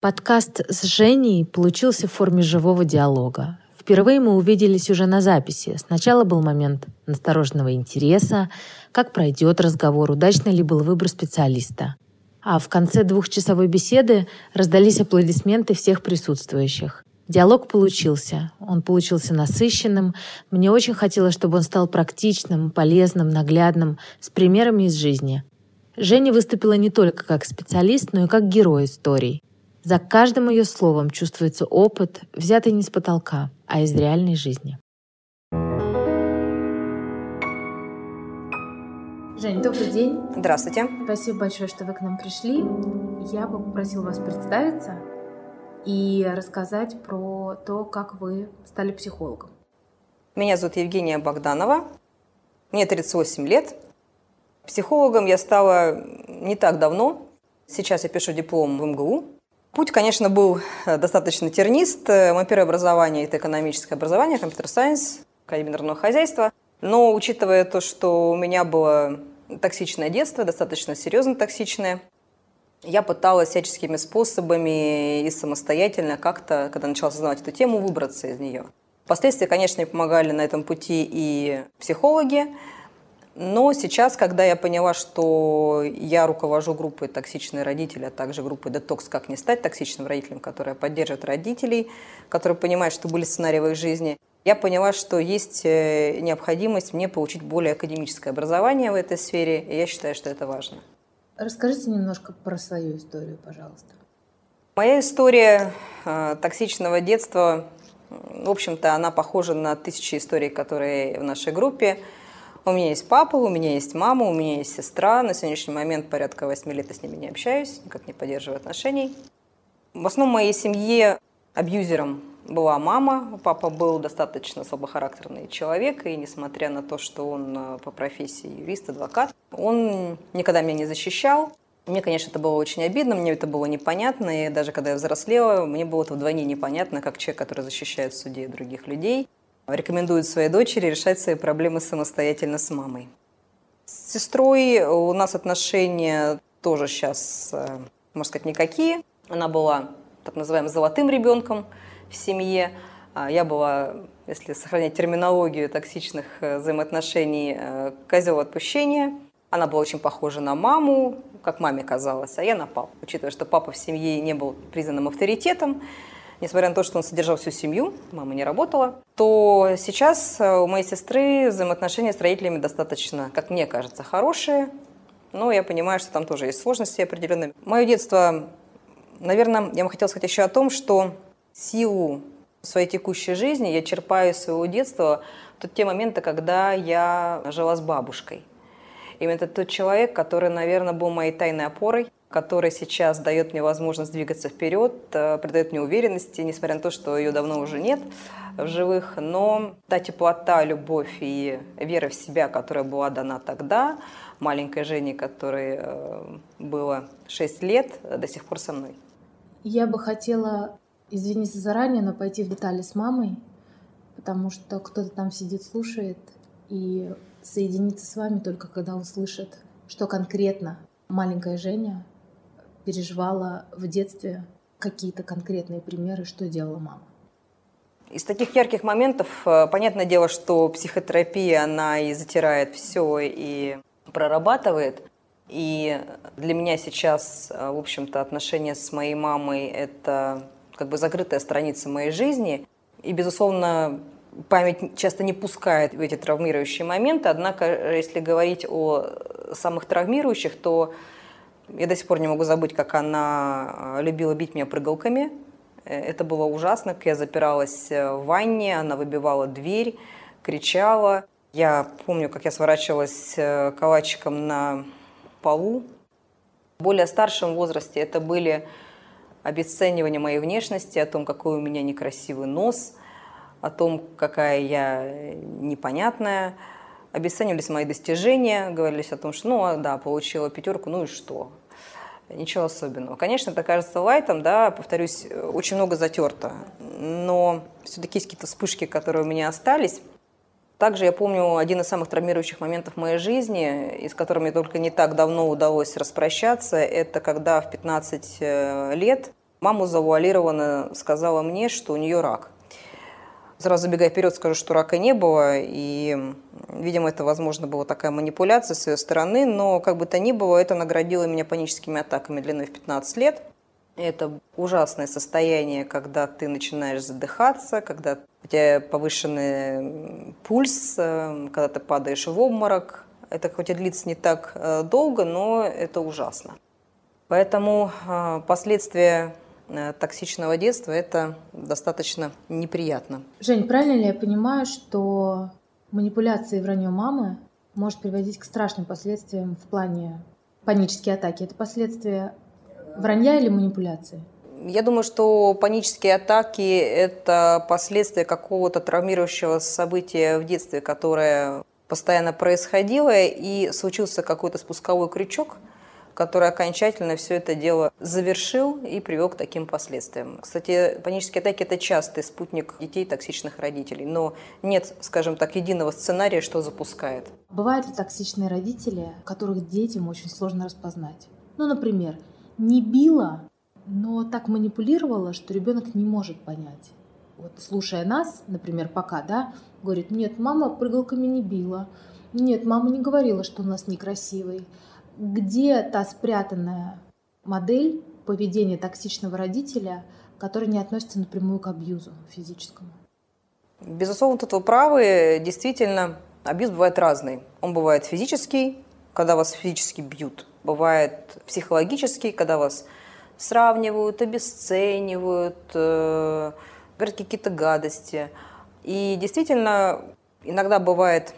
Подкаст с Женей получился в форме живого диалога. Впервые мы увиделись уже на записи. Сначала был момент настороженного интереса, как пройдет разговор, удачно ли был выбор специалиста. А в конце двухчасовой беседы раздались аплодисменты всех присутствующих. Диалог получился. Он получился насыщенным. Мне очень хотелось, чтобы он стал практичным, полезным, наглядным, с примерами из жизни. Женя выступила не только как специалист, но и как герой историй. За каждым ее словом чувствуется опыт, взятый не с потолка, а из реальной жизни. Жень, добрый день. Здравствуйте. Спасибо большое, что вы к нам пришли. Я бы попросила вас представиться и рассказать про то, как вы стали психологом. Меня зовут Евгения Богданова. Мне 38 лет. Психологом я стала не так давно. Сейчас я пишу диплом в МГУ. Путь, конечно, был э, достаточно тернист. Э, мое первое образование – это экономическое образование, компьютер-сайенс, Академия хозяйства. Но учитывая то, что у меня было токсичное детство, достаточно серьезно токсичное, я пыталась всяческими способами и самостоятельно как-то, когда начала осознавать эту тему, выбраться из нее. Впоследствии, конечно, мне помогали на этом пути и психологи, но сейчас, когда я поняла, что я руковожу группой «Токсичные родители», а также группой «Детокс. Как не стать токсичным родителем», которая поддерживает родителей, которые понимают, что были сценарии в их жизни, я поняла, что есть э, необходимость мне получить более академическое образование в этой сфере, и я считаю, что это важно. Расскажите немножко про свою историю, пожалуйста. Моя история э, токсичного детства, в общем-то, она похожа на тысячи историй, которые в нашей группе. У меня есть папа, у меня есть мама, у меня есть сестра. На сегодняшний момент порядка 8 лет я с ними не общаюсь, никак не поддерживаю отношений. В основном в моей семье абьюзером была мама. Папа был достаточно слабохарактерный человек, и несмотря на то, что он э, по профессии юрист, адвокат, он никогда меня не защищал. Мне, конечно, это было очень обидно, мне это было непонятно, и даже когда я взрослела, мне было это вдвойне непонятно, как человек, который защищает в суде других людей, рекомендует своей дочери решать свои проблемы самостоятельно с мамой. С сестрой у нас отношения тоже сейчас, э, можно сказать, никакие. Она была так называемым золотым ребенком в семье. А я была, если сохранять терминологию токсичных э, взаимоотношений, э, козел отпущения. Она была очень похожа на маму, как маме казалось, а я на папу. Учитывая, что папа в семье не был признанным авторитетом, несмотря на то, что он содержал всю семью, мама не работала, то сейчас э, у моей сестры взаимоотношения с родителями достаточно, как мне кажется, хорошие. Но я понимаю, что там тоже есть сложности определенные. Мое детство, наверное, я бы хотела сказать еще о том, что силу своей текущей жизни я черпаю из своего детства в те моменты, когда я жила с бабушкой. Именно тот человек, который, наверное, был моей тайной опорой, который сейчас дает мне возможность двигаться вперед, э, придает мне уверенности, несмотря на то, что ее давно уже нет в живых. Но та теплота, любовь и вера в себя, которая была дана тогда, маленькой Жене, которой э, было 6 лет, до сих пор со мной. Я бы хотела извиниться заранее, но пойти в детали с мамой, потому что кто-то там сидит, слушает, и соединиться с вами только когда услышит, что конкретно маленькая Женя переживала в детстве какие-то конкретные примеры, что делала мама? Из таких ярких моментов, э, понятное дело, что психотерапия, она и затирает все, и прорабатывает. И для меня сейчас, э, в общем-то, отношения с моей мамой – это как бы закрытая страница моей жизни. И, безусловно, память часто не пускает в эти травмирующие моменты. Однако, если говорить о самых травмирующих, то я до сих пор не могу забыть, как она э, любила бить меня прыгалками. Э, это было ужасно, как я запиралась э, в ванне, она выбивала дверь, кричала. Я помню, как я сворачивалась калачиком на полу. В более старшем возрасте это были обесценивания моей внешности, о том, какой у меня некрасивый нос, о том, какая я непонятная. Обесценивались мои достижения, говорились о том, что, ну, да, получила пятерку, ну и что? Ничего особенного. Конечно, это кажется лайтом, да, повторюсь, очень много затерто, но все-таки есть какие-то вспышки, которые у меня остались. Также я помню один из самых травмирующих моментов моей жизни, и с которым мне только не так давно удалось распрощаться, это когда в 15 э, лет Маму завуалированно сказала мне, что у нее рак. Сразу забегая вперед, скажу, что рака не было, и, видимо, это, возможно, была такая манипуляция с ее стороны, но, как бы то ни было, это наградило меня паническими атаками длиной в 15 лет. Это ужасное состояние, когда ты начинаешь задыхаться, когда у тебя повышенный пульс, э, когда ты падаешь в обморок. Это хоть и длится не так э, долго, но это ужасно. Поэтому э, последствия токсичного детства, это достаточно неприятно. Жень, правильно ли я понимаю, что манипуляции и вранье мамы может приводить к страшным последствиям в плане панические атаки? Это последствия вранья или манипуляции? Я думаю, что панические атаки – это последствия какого-то травмирующего события в детстве, которое постоянно происходило, и случился какой-то спусковой крючок – который окончательно все это дело завершил и привел к таким последствиям. Кстати, панические атаки – это частый спутник детей токсичных родителей, но нет, скажем так, единого сценария, что запускает. Бывают ли токсичные родители, которых детям очень сложно распознать? Ну, например, не била, но так манипулировала, что ребенок не может понять. Вот слушая нас, например, пока, да, говорит, нет, мама прыгалками не била, нет, мама не говорила, что у нас некрасивый, где та спрятанная модель поведения токсичного родителя, которая не относится напрямую к абьюзу физическому? Безусловно, тут вы правы. Действительно, абьюз бывает разный. Он бывает физический, когда вас физически бьют. Бывает психологический, когда вас сравнивают, обесценивают, э, говорят какие-то гадости. И действительно, иногда бывает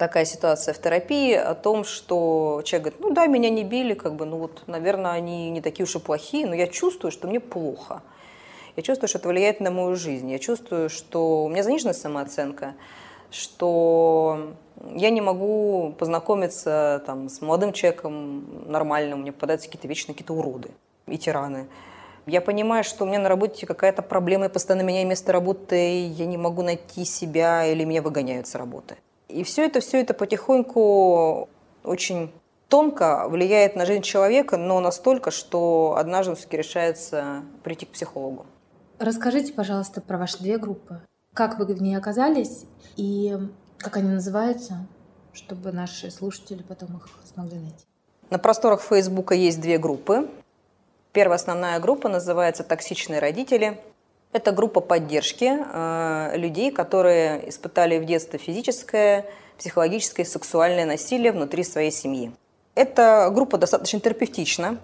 такая ситуация в терапии о том, что человек говорит, ну да, меня не били, как бы, ну вот, наверное, они не такие уж и плохие, но я чувствую, что мне плохо. Я чувствую, что это влияет на мою жизнь. Я чувствую, что у меня заниженная самооценка, что я не могу познакомиться там, с молодым человеком нормальным, мне попадаются какие-то вечно какие-то уроды и тираны. Я понимаю, что у меня на работе какая-то проблема, и постоянно меняю место работы, я не могу найти себя, или меня выгоняют с работы. И все это, все это потихоньку очень тонко влияет на жизнь человека, но настолько, что однажды все-таки решается прийти к психологу. Расскажите, пожалуйста, про ваши две группы. Как вы в ней оказались и как они называются, чтобы наши слушатели потом их смогли найти? На просторах Фейсбука есть две группы. Первая основная группа называется «Токсичные родители». Это группа поддержки э, людей, которые испытали в детстве физическое, психологическое сексуальное насилие внутри своей семьи. Эта группа достаточно терапевтична,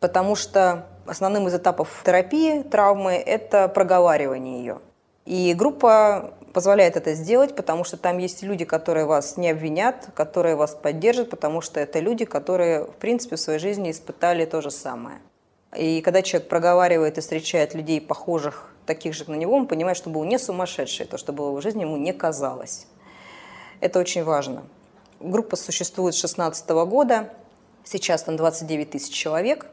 потому что основным из этапов терапии травмы – это проговаривание ее. И группа позволяет это сделать, потому что там есть люди, которые вас не обвинят, которые вас поддержат, потому что это люди, которые, в принципе, в своей жизни испытали то же самое. И когда человек проговаривает и встречает людей, похожих, таких же на него, он понимает, что был не сумасшедший, то, что было в жизни, ему не казалось. Это очень важно. Группа существует с 2016 года. Сейчас там 29 тысяч человек.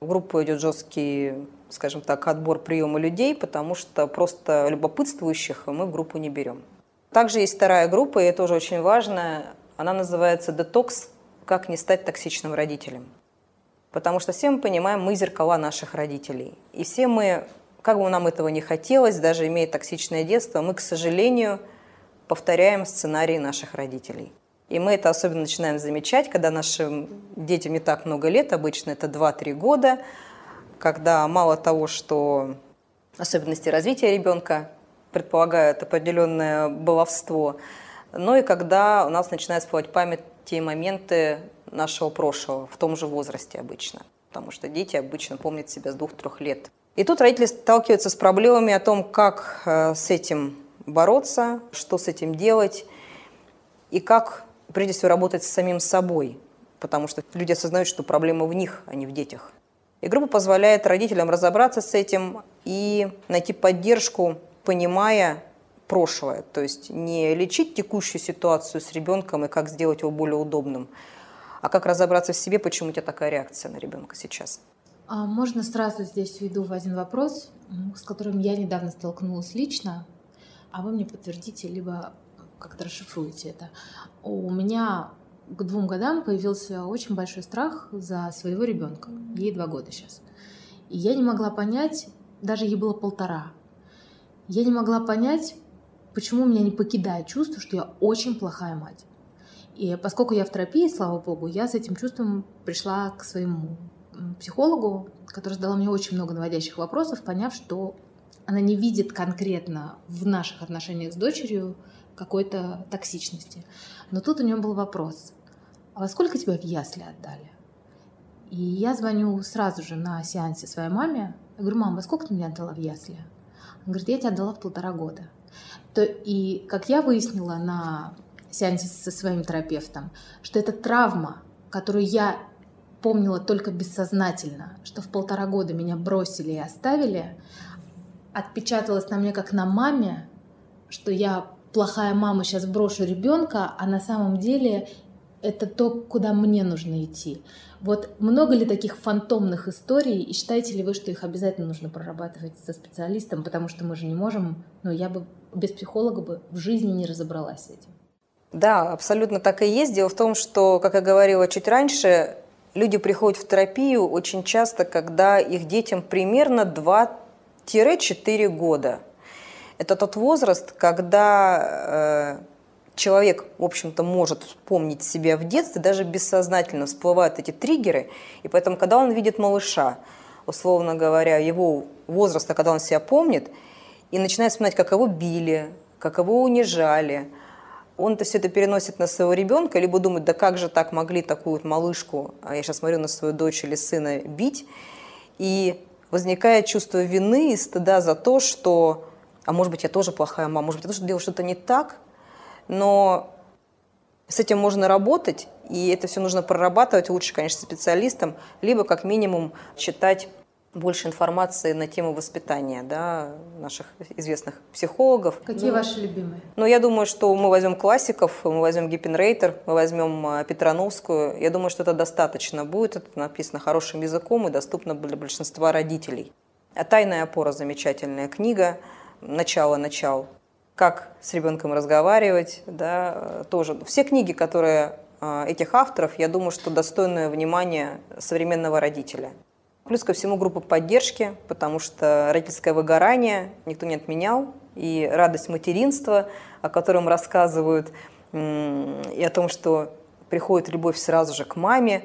В группу идет жесткий, скажем так, отбор приема людей, потому что просто любопытствующих мы в группу не берем. Также есть вторая группа, и это тоже очень важно. Она называется «Детокс. Как не стать токсичным родителем». Потому что все мы понимаем, мы зеркала наших родителей. И все мы, как бы нам этого не хотелось, даже имея токсичное детство, мы, к сожалению, повторяем сценарии наших родителей. И мы это особенно начинаем замечать, когда нашим детям не так много лет, обычно это 2-3 года, когда мало того, что особенности развития ребенка предполагают определенное баловство, но и когда у нас начинает всплывать память те моменты нашего прошлого в том же возрасте обычно, потому что дети обычно помнят себя с двух-трех лет. И тут родители сталкиваются с проблемами о том, как э, с этим бороться, что с этим делать и как, прежде всего, работать с самим собой, потому что люди осознают, что проблема в них, а не в детях. И группа позволяет родителям разобраться с этим и найти поддержку, понимая прошлое, то есть не лечить текущую ситуацию с ребенком и как сделать его более удобным, а как разобраться в себе, почему у тебя такая реакция на ребенка сейчас. А можно сразу здесь введу в один вопрос, с которым я недавно столкнулась лично, а вы мне подтвердите, либо как-то расшифруете это. У меня к двум годам появился очень большой страх за своего ребенка. Ей два года сейчас. И я не могла понять, даже ей было полтора, я не могла понять, почему меня не покидает чувство, что я очень плохая мать. И поскольку я в терапии, слава богу, я с этим чувством пришла к своему психологу, который задала мне очень много наводящих вопросов, поняв, что она не видит конкретно в наших отношениях с дочерью какой-то токсичности. Но тут у нее был вопрос, а во сколько тебя в ясли отдали? И я звоню сразу же на сеансе своей маме. Я говорю, мама, во сколько ты меня отдала в ясли? Она говорит, я тебя отдала в полтора года. То, и как я выяснила на сеансе со своим терапевтом, что это травма, которую я помнила только бессознательно, что в полтора года меня бросили и оставили, отпечаталось на мне как на маме, что я плохая мама, сейчас брошу ребенка, а на самом деле это то, куда мне нужно идти. Вот много ли таких фантомных историй, и считаете ли вы, что их обязательно нужно прорабатывать со специалистом, потому что мы же не можем, ну я бы без психолога бы в жизни не разобралась с этим. Да, абсолютно так и есть. Дело в том, что, как я говорила чуть раньше, люди приходят в терапию очень часто, когда их детям примерно 2-4 года. Это тот возраст, когда э, человек, в общем-то, может вспомнить себя в детстве, даже бессознательно всплывают эти триггеры, и поэтому, когда он видит малыша, условно говоря, его возраста, когда он себя помнит, и начинает вспоминать, как его били, как его унижали, он это все это переносит на своего ребенка, либо думает, да как же так могли такую вот малышку, а я сейчас смотрю на свою дочь или сына, бить, и возникает чувство вины и стыда за то, что, а может быть, я тоже плохая мама, может быть, я тоже делаю что-то не так, но с этим можно работать, и это все нужно прорабатывать, лучше, конечно, специалистам, либо как минимум читать больше информации на тему воспитания да, наших известных психологов. Какие ну, ваши любимые? Ну, я думаю, что мы возьмем классиков, мы возьмем Гиппенрейтер, мы возьмем а, Петрановскую. Я думаю, что это достаточно будет. Это написано хорошим языком и доступно для большинства родителей. А «Тайная опора» – замечательная книга. Начало-начал. Как с ребенком разговаривать, да, тоже. Все книги, которые а, этих авторов, я думаю, что достойны внимания современного родителя. Плюс ко всему группа поддержки, потому что родительское выгорание никто не отменял, и радость материнства, о котором рассказывают, и о том, что приходит любовь сразу же к маме,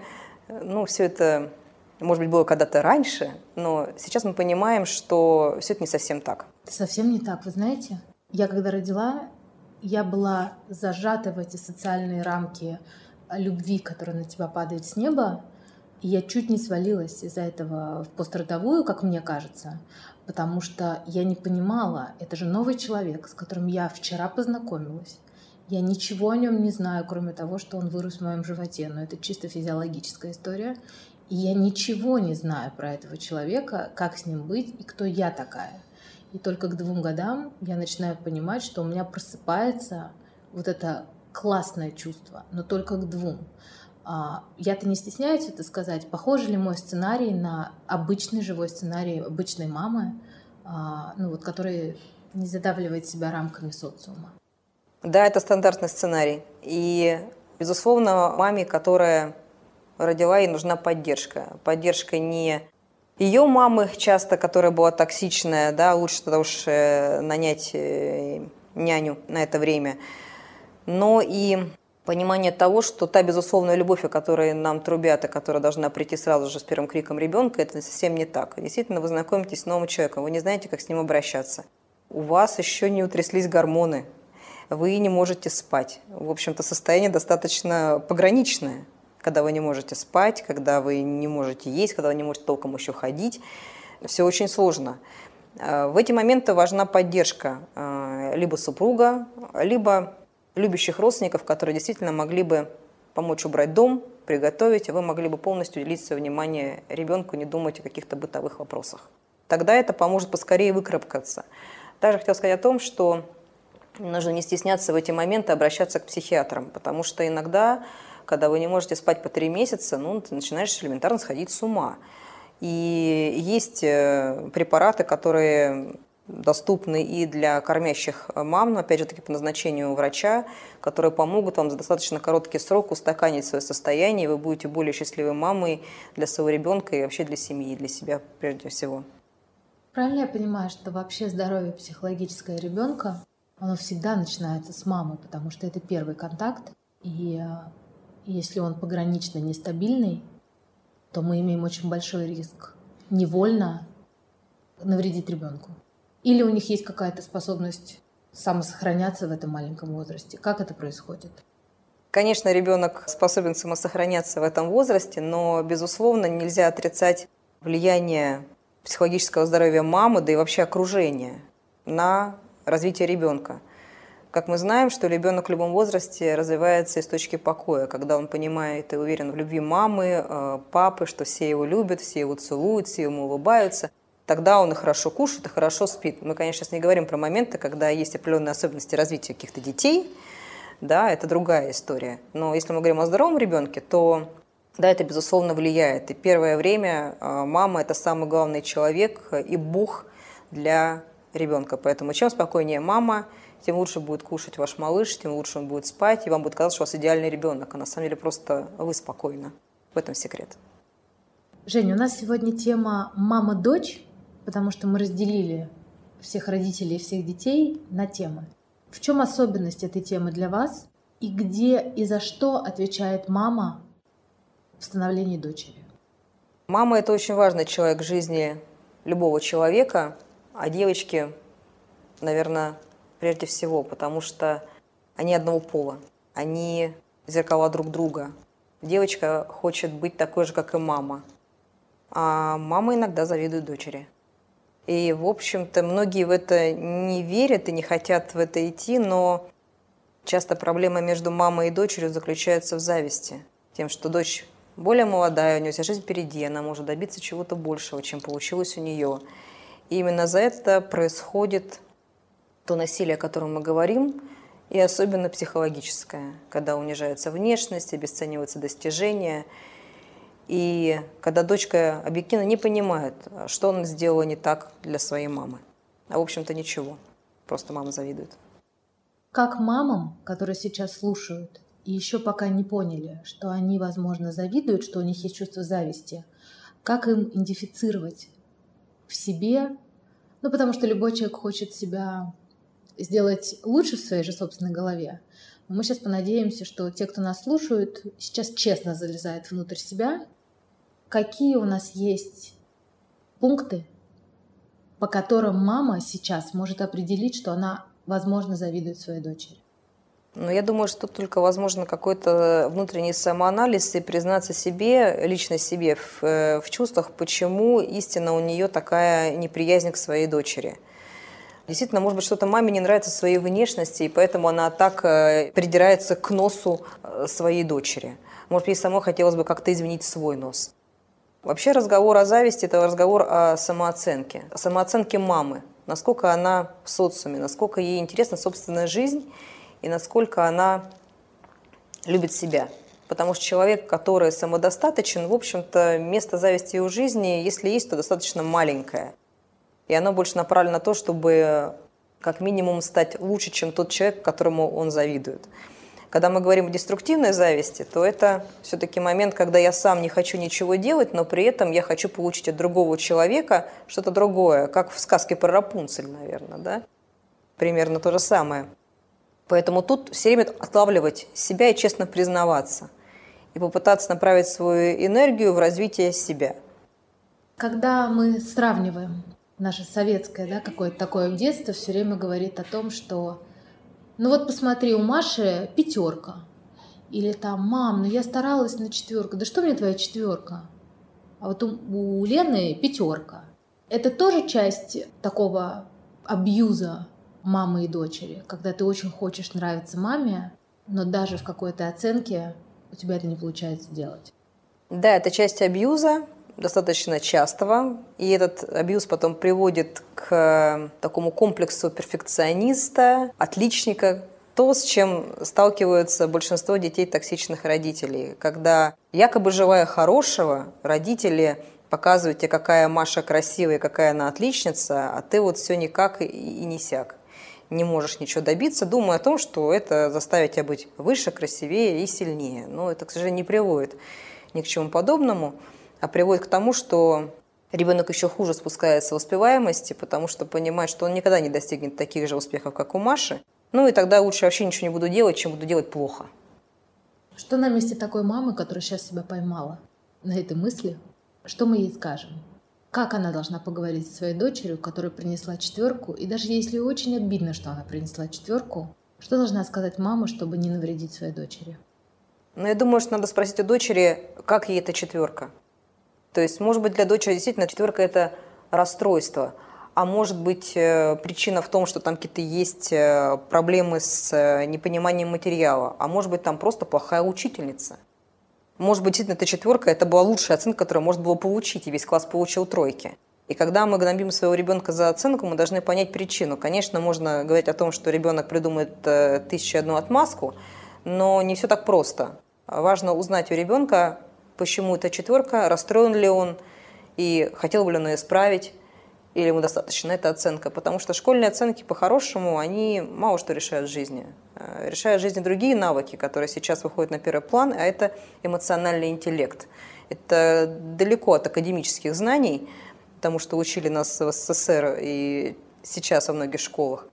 ну, все это, может быть, было когда-то раньше, но сейчас мы понимаем, что все это не совсем так. Совсем не так, вы знаете? Я когда родила, я была зажата в эти социальные рамки любви, которая на тебя падает с неба, я чуть не свалилась из-за этого в пострадовую, как мне кажется, потому что я не понимала, это же новый человек, с которым я вчера познакомилась. Я ничего о нем не знаю, кроме того, что он вырос в моем животе, но это чисто физиологическая история. И я ничего не знаю про этого человека, как с ним быть и кто я такая. И только к двум годам я начинаю понимать, что у меня просыпается вот это классное чувство, но только к двум. А, я-то не стесняюсь это сказать. Похож ли мой сценарий на обычный живой сценарий обычной мамы, а, ну вот, который не задавливает себя рамками социума? Да, это стандартный сценарий. И, безусловно, маме, которая родила, ей нужна поддержка. Поддержка не ее мамы часто, которая была токсичная, да, лучше тогда уж э, нанять э, няню на это время, но и понимание того, что та безусловная любовь, о которой нам трубят, и которая должна прийти сразу же с первым криком ребенка, это совсем не так. Действительно, вы знакомитесь с новым человеком, вы не знаете, как с ним обращаться. У вас еще не утряслись гормоны, вы не можете спать. В общем-то, состояние достаточно пограничное, когда вы не можете спать, когда вы не можете есть, когда вы не можете толком еще ходить. Все очень сложно. Э, в эти моменты важна поддержка э, либо супруга, либо любящих родственников, которые действительно могли бы помочь убрать дом, приготовить, а вы могли бы полностью уделить свое внимание ребенку, не думать о каких-то бытовых вопросах. Тогда это поможет поскорее выкарабкаться. Также хотел сказать о том, что нужно не стесняться в эти моменты обращаться к психиатрам, потому что иногда, когда вы не можете спать по три месяца, ну, ты начинаешь элементарно сходить с ума. И есть э, препараты, которые доступны и для кормящих мам, но опять же таки по назначению врача, которые помогут вам за достаточно короткий срок устаканить свое состояние, и вы будете более счастливой мамой для своего ребенка и вообще для семьи, для себя прежде всего. Правильно я понимаю, что вообще здоровье психологическое ребенка, оно всегда начинается с мамы, потому что это первый контакт, и э, если он погранично нестабильный, то мы имеем очень большой риск невольно навредить ребенку. Или у них есть какая-то способность самосохраняться в этом маленьком возрасте? Как это происходит? Конечно, ребенок способен самосохраняться в этом возрасте, но, безусловно, нельзя отрицать влияние психологического здоровья мамы, да и вообще окружения на развитие ребенка. Как мы знаем, что ребенок в любом возрасте развивается из точки покоя, когда он понимает и уверен в любви мамы, э, папы, что все его любят, все его целуют, все ему улыбаются – тогда он и хорошо кушает, и хорошо спит. Мы, конечно, сейчас не говорим про моменты, когда есть определенные особенности развития каких-то детей, да, это другая история. Но если мы говорим о здоровом ребенке, то да, это безусловно влияет. И первое время а, мама – это самый главный человек и Бог для ребенка. Поэтому чем спокойнее мама, тем лучше будет кушать ваш малыш, тем лучше он будет спать, и вам будет казаться, что у вас идеальный ребенок. А на самом деле просто вы спокойно. В этом секрет. Женя, у нас сегодня тема «мама-дочь», потому что мы разделили всех родителей и всех детей на темы. В чем особенность этой темы для вас и где и за что отвечает мама в становлении дочери? Мама – это очень важный человек в жизни любого человека, а девочки, наверное, прежде всего, потому что они одного пола, они зеркала друг друга. Девочка хочет быть такой же, как и мама, а мама иногда завидует дочери – и, в общем-то, многие в это не верят и не хотят в это идти, но часто проблема между мамой и дочерью заключается в зависти. Тем, что дочь более молодая, у нее вся жизнь впереди, она может добиться чего-то большего, чем получилось у нее. И именно за это происходит то насилие, о котором мы говорим, и особенно психологическое, когда унижается внешность, обесцениваются достижения – и когда дочка объективно не понимает, что она сделала не так для своей мамы. А в общем-то ничего. Просто мама завидует. Как мамам, которые сейчас слушают и еще пока не поняли, что они, возможно, завидуют, что у них есть чувство зависти, как им идентифицировать в себе, ну, потому что любой человек хочет себя сделать лучше в своей же собственной голове. Мы сейчас понадеемся, что те, кто нас слушают, сейчас честно залезают внутрь себя какие у нас есть пункты, по которым мама сейчас может определить, что она, возможно, завидует своей дочери? Ну, я думаю, что только возможно какой-то внутренний самоанализ и признаться себе, лично себе в, э, в чувствах, почему истинно у нее такая неприязнь к своей дочери. Действительно, может быть, что-то маме не нравится своей внешности, и поэтому она так э, придирается к носу э, своей дочери. Может, ей самой хотелось бы как-то изменить свой нос. Вообще разговор о зависти – это разговор о самооценке, о самооценке мамы, насколько она в социуме, насколько ей интересна собственная жизнь и насколько она любит себя. Потому что человек, который самодостаточен, в общем-то, место зависти его жизни, если есть, то достаточно маленькое. И оно больше направлено на то, чтобы как минимум стать лучше, чем тот человек, которому он завидует. Когда мы говорим о деструктивной зависти, то это все-таки момент, когда я сам не хочу ничего делать, но при этом я хочу получить от другого человека что-то другое, как в сказке про Рапунцель, наверное, да? Примерно то же самое. Поэтому тут все время отлавливать себя и честно признаваться. И попытаться направить свою энергию в развитие себя. Когда мы сравниваем наше советское, да, какое-то такое детство, все время говорит о том, что ну вот посмотри, у Маши пятерка. Или там, мам, ну я старалась на четверку. Да что мне твоя четверка? А вот у, у Лены пятерка. Это тоже часть такого абьюза мамы и дочери, когда ты очень хочешь нравиться маме, но даже в какой-то оценке у тебя это не получается делать. Да, это часть абьюза, достаточно частого, и этот абьюз потом приводит к э, такому комплексу перфекциониста, отличника, то, с чем сталкиваются большинство детей токсичных родителей, когда якобы желая хорошего, родители показывать тебе, какая Маша красивая, какая она отличница, а ты вот все никак и, и не сяк. Не можешь ничего добиться, думая о том, что это заставит тебя быть выше, красивее и сильнее. Но это, к сожалению, не приводит ни к чему подобному, а приводит к тому, что ребенок еще хуже спускается в успеваемости, потому что понимает, что он никогда не достигнет таких же успехов, как у Маши. Ну и тогда лучше вообще ничего не буду делать, чем буду делать плохо. Что на месте такой мамы, которая сейчас себя поймала на этой мысли, что мы ей скажем? Как она должна поговорить со своей дочерью, которая принесла четверку, и даже если очень обидно, что она принесла четверку, что должна сказать мама, чтобы не навредить своей дочери? Ну, я думаю, что надо спросить у дочери, как ей эта четверка. То есть, может быть, для дочери действительно четверка – это расстройство, а может быть, э, причина в том, что там какие-то есть э, проблемы с э, непониманием материала, а может быть, там просто плохая учительница. Может быть, действительно, эта четверка – это была лучшая оценка, которую можно было получить, и весь класс получил тройки. И когда мы гнобим своего ребенка за оценку, мы должны понять причину. Конечно, можно говорить о том, что ребенок придумает тысячу одну отмазку, но не все так просто. Важно узнать у ребенка, почему эта четверка, расстроен ли он, и хотел бы ли он ее исправить, или ему достаточно эта оценка. Потому что школьные оценки по-хорошему, они мало что решают в жизни. Э, решают в жизни другие навыки, которые сейчас выходят на первый план, а это эмоциональный интеллект. Это далеко от академических знаний, потому что учили нас в СССР и сейчас во многих школах.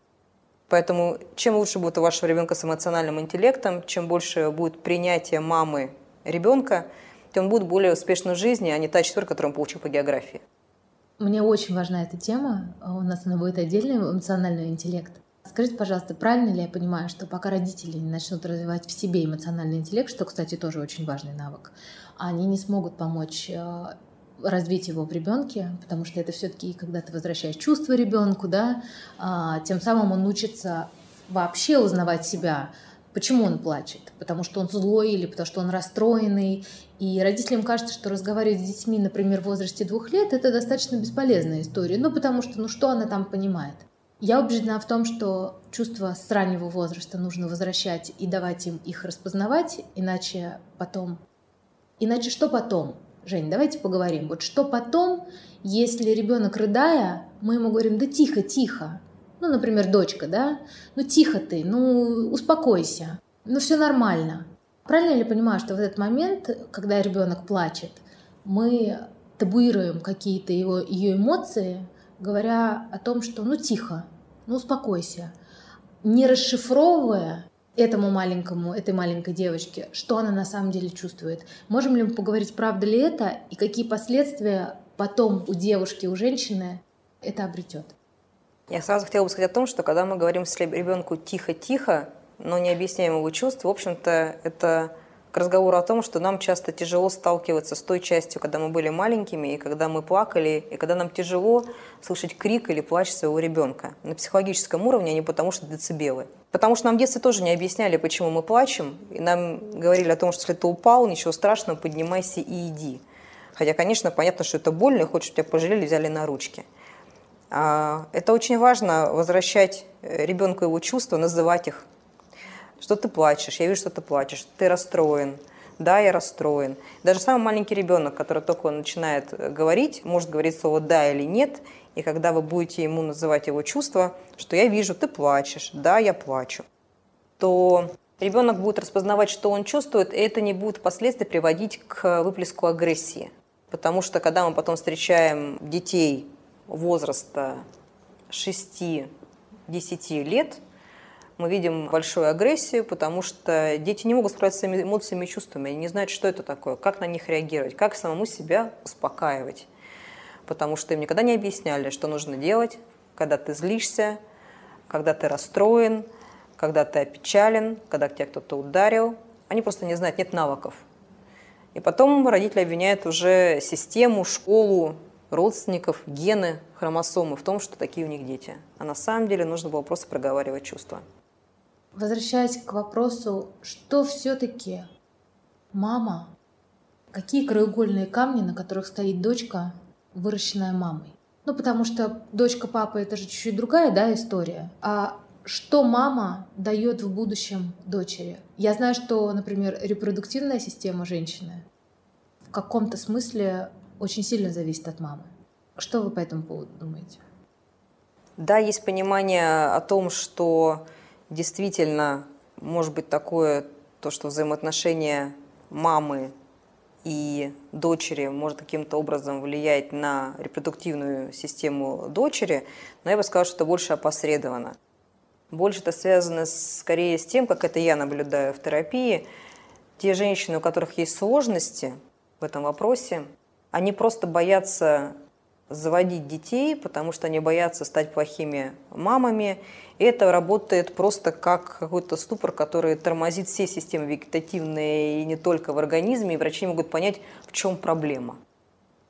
Поэтому чем лучше будет у вашего ребенка с эмоциональным интеллектом, чем больше будет принятие мамы ребенка, тем он будет более успешен в жизни, а не та четверка, которую он получил по географии. Мне очень важна эта тема. У нас она будет отдельный эмоциональный интеллект. Скажите, пожалуйста, правильно ли я понимаю, что пока родители не начнут развивать в себе эмоциональный интеллект, что, кстати, тоже очень важный навык, они не смогут помочь э, развить его в ребенке, потому что это все-таки, когда ты возвращаешь чувства ребенку, да, а, тем самым он учится вообще узнавать себя, почему он плачет, потому что он злой или потому что он расстроенный. И родителям кажется, что разговаривать с детьми, например, в возрасте двух лет, это достаточно бесполезная история, ну потому что, ну что она там понимает? Я убеждена в том, что чувства с раннего возраста нужно возвращать и давать им их распознавать, иначе потом... Иначе что потом? Жень, давайте поговорим. Вот что потом, если ребенок рыдая, мы ему говорим, да тихо, тихо. Ну, например, дочка, да? Ну, тихо ты, ну, успокойся. Ну, все нормально. Правильно ли понимаю, что в этот момент, когда ребенок плачет, мы табуируем какие-то его, ее эмоции, говоря о том, что ну тихо, ну успокойся, не расшифровывая этому маленькому, этой маленькой девочке, что она на самом деле чувствует. Можем ли мы поговорить, правда ли это, и какие последствия потом у девушки, у женщины это обретет? Я сразу хотела бы сказать о том, что когда мы говорим с ребенку тихо-тихо, но не объясняем его чувств, в общем-то, это к разговору о том, что нам часто тяжело сталкиваться с той частью, когда мы были маленькими, и когда мы плакали, и когда нам тяжело слышать крик или плач своего ребенка. На психологическом уровне, а не потому что децибелы. Потому что нам в детстве тоже не объясняли, почему мы плачем, и нам говорили о том, что если ты упал, ничего страшного, поднимайся и иди. Хотя, конечно, понятно, что это больно, хочешь, тебя пожалели, взяли на ручки. А, это очень важно, возвращать э, ребенку его чувства, называть их что ты плачешь, я вижу, что ты плачешь, ты расстроен. Да, я расстроен. Даже самый маленький ребенок, который только начинает э, говорить, может говорить слово «да» или «нет», и когда вы будете ему называть его чувства, что я вижу, ты плачешь, да, я плачу, то ребенок будет распознавать, что он чувствует, и это не будет впоследствии приводить к выплеску агрессии. Потому что когда мы потом встречаем детей возраста 6-10 лет, мы видим большую агрессию, потому что дети не могут справиться с своими эмоциями и чувствами, они не знают, что это такое, как на них реагировать, как самому себя успокаивать. Потому что им никогда не объясняли, что нужно делать, когда ты злишься, когда ты расстроен, когда ты опечален, когда тебя кто-то ударил. Они просто не знают, нет навыков. И потом родители обвиняют уже систему, школу, родственников, гены, хромосомы в том, что такие у них дети. А на самом деле нужно было просто проговаривать чувства. Возвращаясь к вопросу, что все-таки мама, какие краеугольные камни, на которых стоит дочка, выращенная мамой? Ну, потому что дочка папа это же чуть-чуть другая, да, история. А что мама дает в будущем дочери? Я знаю, что, например, репродуктивная система женщины в каком-то смысле очень сильно зависит от мамы. Что вы по этому поводу думаете? Да, есть понимание о том, что действительно может быть такое, то, что взаимоотношения мамы и дочери может каким-то образом влиять на репродуктивную систему дочери, но я бы сказала, что это больше опосредованно. Больше это связано скорее с тем, как это я наблюдаю в терапии. Те женщины, у которых есть сложности в этом вопросе, они просто боятся заводить детей, потому что они боятся стать плохими мамами. И это работает просто как какой-то ступор, который тормозит все системы вегетативные и не только в организме, и врачи не могут понять, в чем проблема.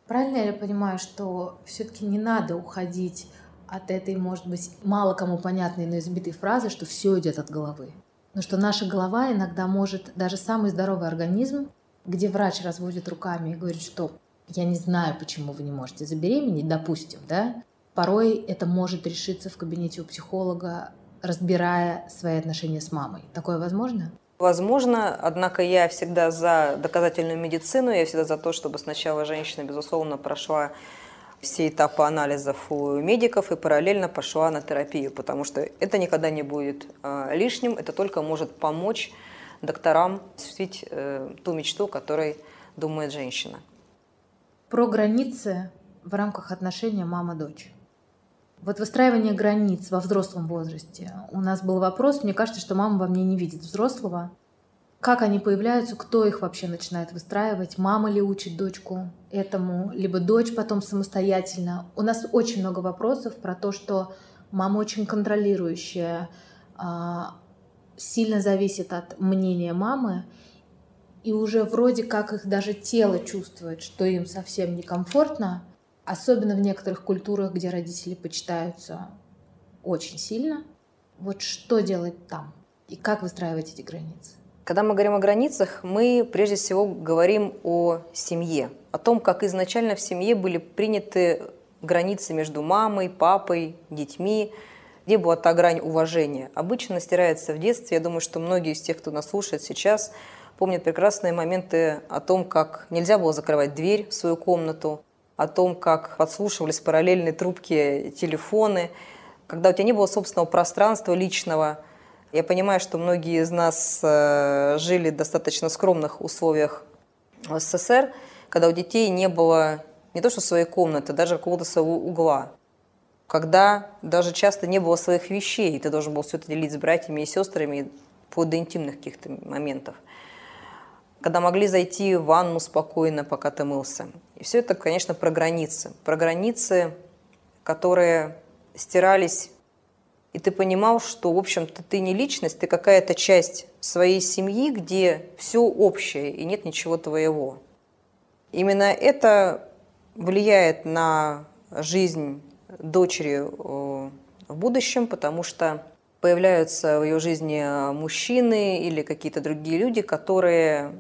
Правильно я понимаю, что все-таки не надо уходить от этой, может быть, мало кому понятной, но избитой фразы, что все идет от головы. Но что наша голова иногда может, даже самый здоровый организм, где врач разводит руками и говорит, что я не знаю, почему вы не можете забеременеть, допустим, да, порой это может решиться в кабинете у психолога, разбирая свои отношения с мамой. Такое возможно? Возможно, однако я всегда за доказательную медицину, я всегда за то, чтобы сначала женщина, безусловно, прошла все этапы анализов у медиков и параллельно пошла на терапию, потому что это никогда не будет э, лишним, это только может помочь докторам осуществить э, ту мечту, которой думает женщина. Про границы в рамках отношения мама-дочь. Вот выстраивание границ во взрослом возрасте. У нас был вопрос, мне кажется, что мама во мне не видит взрослого. Как они появляются, кто их вообще начинает выстраивать, мама ли учит дочку этому, либо дочь потом самостоятельно. У нас очень много вопросов про то, что мама очень контролирующая, а, сильно зависит от мнения мамы, и уже вроде как их даже тело чувствует, что им совсем некомфортно, особенно в некоторых культурах, где родители почитаются очень сильно. Вот что делать там и как выстраивать эти границы? Когда мы говорим о границах, мы прежде всего говорим о семье, о том, как изначально в семье были приняты границы между мамой, папой, детьми, где была та грань уважения. Обычно стирается в детстве. Я думаю, что многие из тех, кто нас слушает сейчас, помнят прекрасные моменты о том, как нельзя было закрывать дверь в свою комнату, о том, как подслушивались параллельные трубки телефоны, когда у тебя не было собственного пространства личного. Я понимаю, что многие из нас э, жили в достаточно скромных условиях в СССР, когда у детей не было не то что своей комнаты, даже какого-то своего угла. Когда даже часто не было своих вещей, ты должен был все это делить с братьями и сестрами, вплоть до интимных каких-то моментов когда могли зайти в ванну спокойно, пока ты мылся. И все это, конечно, про границы. Про границы, которые стирались, и ты понимал, что, в общем-то, ты не личность, ты какая-то часть своей семьи, где все общее и нет ничего твоего. Именно это влияет на жизнь дочери э, в будущем, потому что появляются в ее жизни мужчины или какие-то другие люди, которые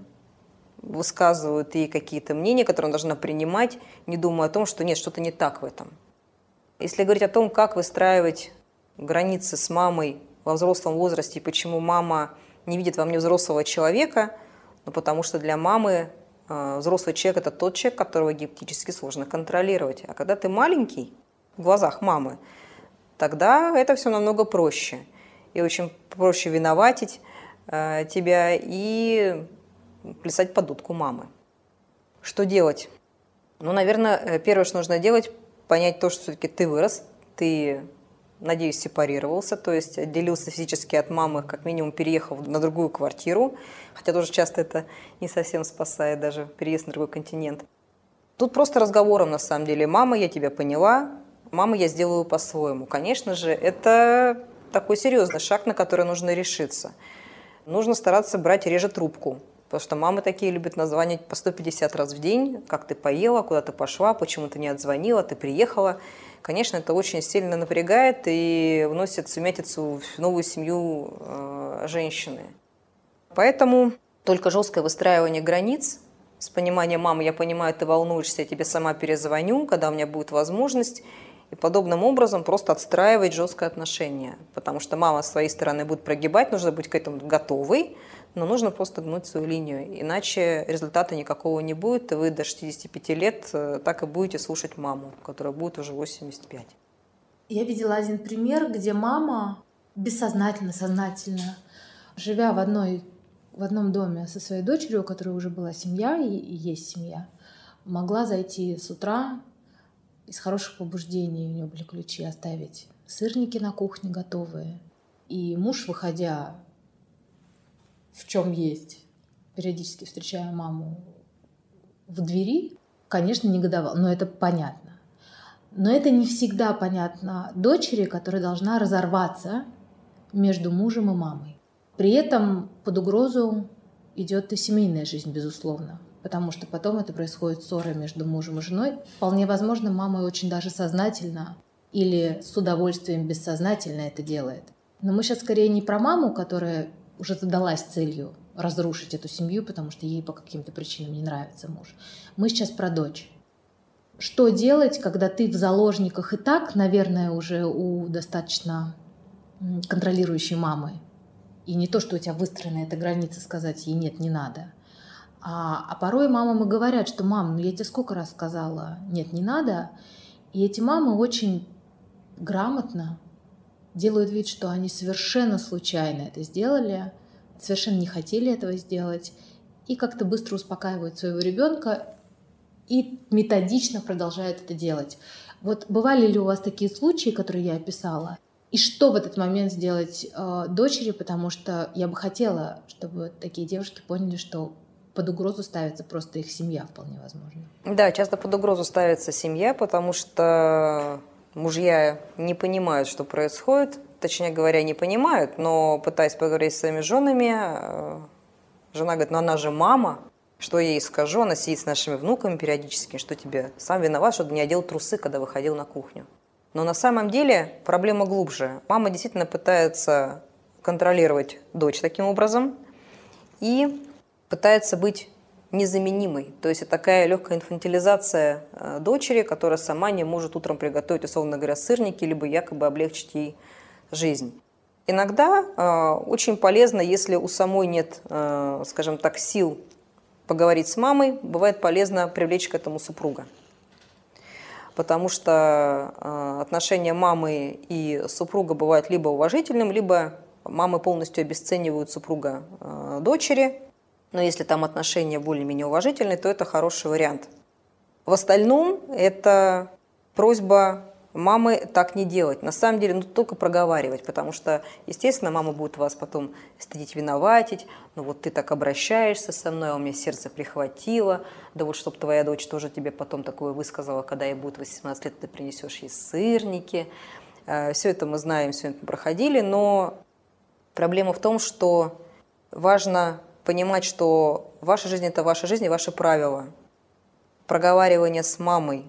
высказывают ей какие-то мнения, которые она должна принимать, не думая о том, что нет, что-то не так в этом. Если говорить о том, как выстраивать границы с мамой во взрослом возрасте и почему мама не видит во мне взрослого человека, ну, потому что для мамы э, взрослый человек – это тот человек, которого гипотически сложно контролировать. А когда ты маленький в глазах мамы, тогда это все намного проще. И очень проще виноватить э, тебя и плясать под дудку мамы. Что делать? Ну, наверное, э, первое, что нужно делать, понять то, что все-таки ты вырос, ты, надеюсь, сепарировался, то есть отделился физически от мамы, как минимум переехал на другую квартиру, хотя тоже часто это не совсем спасает даже переезд на другой континент. Тут просто разговором, на самом деле. Мама, я тебя поняла, мама, я сделаю по-своему. Конечно же, это такой серьезный шаг, на который нужно решиться. Нужно стараться брать реже трубку, Потому что мамы такие любят названивать по 150 раз в день, как ты поела, куда ты пошла, почему ты не отзвонила, ты приехала. Конечно, это очень сильно напрягает и вносит сумятицу в новую семью э, женщины. Поэтому только жесткое выстраивание границ с пониманием «мама, я понимаю, ты волнуешься, я тебе сама перезвоню, когда у меня будет возможность», и подобным образом просто отстраивать жесткое отношение. Потому что мама с своей стороны будет прогибать, нужно быть к этому готовой, но нужно просто гнуть свою линию, иначе результата никакого не будет, и вы до 65 лет э, так и будете слушать маму, которая будет уже 85. Я видела один пример, где мама бессознательно, сознательно, живя в, одной, в одном доме со своей дочерью, у которой уже была семья и, и есть семья, могла зайти с утра из хороших побуждений, у нее были ключи, оставить сырники на кухне готовые. И муж, выходя в чем есть, периодически встречая маму в двери, конечно, негодовал, но это понятно. Но это не всегда понятно дочери, которая должна разорваться между мужем и мамой. При этом под угрозу идет и семейная жизнь, безусловно, потому что потом это происходит ссора между мужем и женой. Вполне возможно, мама очень даже сознательно или с удовольствием бессознательно это делает. Но мы сейчас скорее не про маму, которая уже задалась целью разрушить эту семью, потому что ей по каким-то причинам не нравится муж. Мы сейчас про дочь. Что делать, когда ты в заложниках и так, наверное, уже у достаточно контролирующей мамы? И не то, что у тебя выстроена эта граница, сказать ей нет, не надо. А, а порой мамам и говорят, что мам, ну я тебе сколько раз сказала, нет, не надо. И эти мамы очень грамотно делают вид, что они совершенно случайно это сделали, совершенно не хотели этого сделать, и как-то быстро успокаивают своего ребенка и методично продолжают это делать. Вот бывали ли у вас такие случаи, которые я описала? И что в этот момент сделать э, дочери, потому что я бы хотела, чтобы такие девушки поняли, что под угрозу ставится просто их семья, вполне возможно. Да, часто под угрозу ставится семья, потому что мужья не понимают, что происходит, точнее говоря, не понимают, но пытаясь поговорить с своими женами, э, жена говорит, ну она же мама, что я ей скажу, она сидит с нашими внуками периодически, что тебе? Сам виноват, что ты не одел трусы, когда выходил на кухню. Но на самом деле проблема глубже. Мама действительно пытается контролировать дочь таким образом и пытается быть незаменимой. То есть это такая легкая инфантилизация э, дочери, которая сама не может утром приготовить, условно говоря, сырники, либо якобы облегчить ей жизнь. Иногда э, очень полезно, если у самой нет, э, скажем так, сил поговорить с мамой, бывает полезно привлечь к этому супруга. Потому что э, отношения мамы и супруга бывают либо уважительным, либо мамы полностью обесценивают супруга э, дочери, но если там отношения более-менее уважительные, то это хороший вариант. В остальном это просьба мамы так не делать. На самом деле, ну, только проговаривать, потому что, естественно, мама будет вас потом стыдить, виноватить. Ну, вот ты так обращаешься со мной, а у меня сердце прихватило. Да вот, чтобы твоя дочь тоже тебе потом такое высказала, когда ей будет 18 лет, ты принесешь ей сырники. Э, все это мы знаем, все это проходили, но проблема в том, что важно понимать, что ваша жизнь – это ваша жизнь и ваши правила. Проговаривание с мамой,